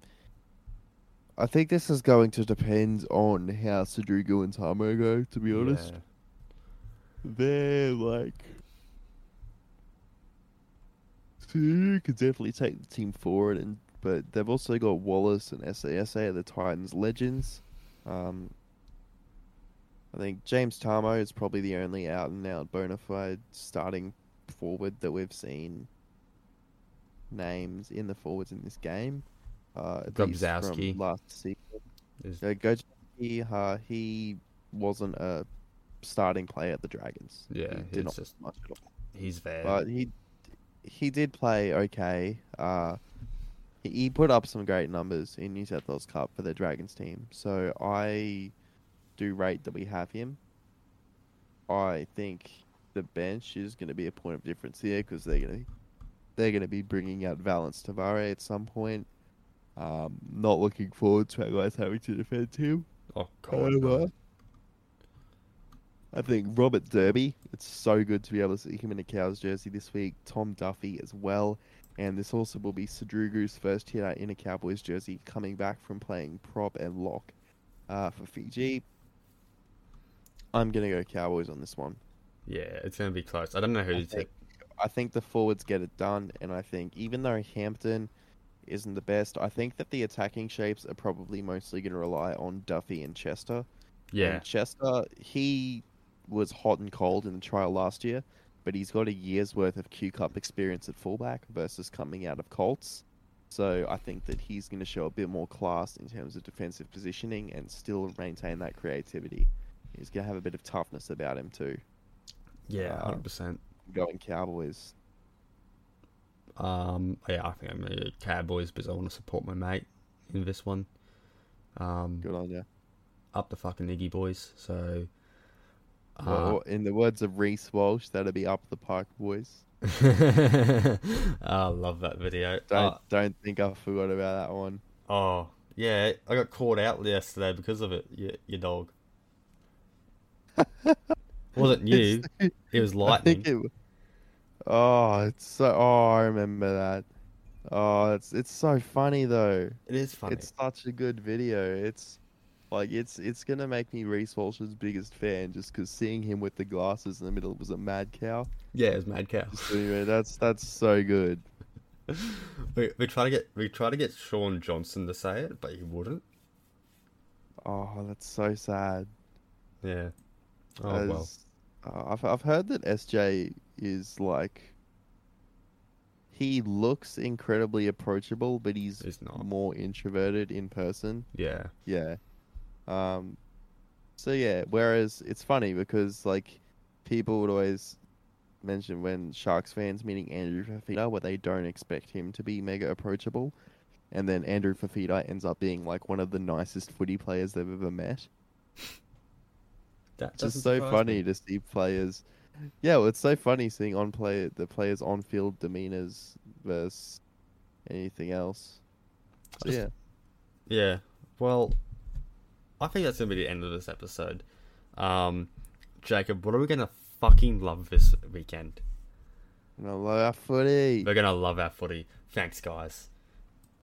Speaker 2: I think this is going to depend on how Sadrugu and Tamou go. To be honest,
Speaker 1: Yeah.
Speaker 2: they're like. Sadrugu could definitely take the team forward, and but they've also got Wallace and SASA, the Titans legends. Um, I think James Tamou is probably the only out and out bona fide starting forward that we've seen names in the forwards in this game. Uh, least last season.
Speaker 1: Is-
Speaker 2: Uh, Gojowski, uh, he wasn't a starting player at the Dragons.
Speaker 1: Yeah,
Speaker 2: he did not
Speaker 1: just-
Speaker 2: much at all.
Speaker 1: he's there.
Speaker 2: But he he did play okay. Uh, he, he put up some great numbers in New South Wales Cup for the Dragons team. So I do rate that we have him. I think the bench is going to be a point of difference here because they're going to they're going to be bringing out Valynce Te Whare at some point. Um, not looking forward to our guys having to defend him.
Speaker 1: oh god, no.
Speaker 2: I think Robert Derby, it's so good to be able to see him in a Cows jersey this week. Tom Duffy as well. And this also will be Sadrugu's first hit out in a Cowboys jersey coming back from playing prop and lock uh, for Fiji. I'm going to go Cowboys on this one.
Speaker 1: yeah, it's gonna be close. I don't know who
Speaker 2: I
Speaker 1: to
Speaker 2: think. I think the forwards get it done, and I think even though Hampton isn't the best, I think that the attacking shapes are probably mostly going to rely on Duffy and Chester.
Speaker 1: Yeah,
Speaker 2: And Chester, he was hot and cold in the trial last year, but he's got a year's worth of Q Cup experience at fullback versus coming out of Colts. So I think that he's going to show a bit more class in terms of defensive positioning and still maintain that creativity. He's going to have a bit of toughness about him too.
Speaker 1: yeah,
Speaker 2: uh,
Speaker 1: hundred percent.
Speaker 2: Going Cowboys.
Speaker 1: Um, yeah, I think I'm go Cowboys because I want to support my mate in this one. Um,
Speaker 2: Good on you.
Speaker 1: up the fucking Iggy boys. So, uh,
Speaker 2: Well, in the words of Reece Walsh, that'll be up the Pike boys.
Speaker 1: I love that video.
Speaker 2: Don't
Speaker 1: Uh,
Speaker 2: don't think I forgot about that one.
Speaker 1: oh, yeah, I got caught out yesterday because of it. Your, your dog. wasn't you. It was
Speaker 2: I
Speaker 1: lightning.
Speaker 2: think it. Oh, it's so. Oh, I remember that. Oh, it's it's so funny though.
Speaker 1: It is funny.
Speaker 2: It's such a good video. It's like it's it's gonna make me Reece Walsh's biggest fan just because seeing him with the glasses in the middle was a mad cow.
Speaker 1: Yeah, it's mad cow.
Speaker 2: Anyway, that's that's so good.
Speaker 1: we we try to get we try to get Shaun Johnson to say it, but he wouldn't.
Speaker 2: Oh, that's so sad.
Speaker 1: Yeah. Oh well.
Speaker 2: Uh, I've I've heard that SJ is like he looks incredibly approachable, but he's
Speaker 1: He's not.
Speaker 2: more introverted in person.
Speaker 1: Yeah.
Speaker 2: Yeah. Um. So yeah, whereas it's funny because like people would always mention when Sharks fans meeting Andrew Fifita, where they don't expect him to be mega approachable, and then Andrew Fifita ends up being like one of the nicest footy players they've ever met.
Speaker 1: That
Speaker 2: It's just so funny
Speaker 1: me.
Speaker 2: to see players. Yeah, well, it's so funny seeing on play the players on field demeanors versus anything else. So
Speaker 1: Just-
Speaker 2: yeah,
Speaker 1: Yeah. Well, I think that's gonna be the end of this episode. Um, Jacob, what are we gonna fucking love this weekend?
Speaker 2: and I love our footy.
Speaker 1: We're gonna love our footy. Thanks, guys.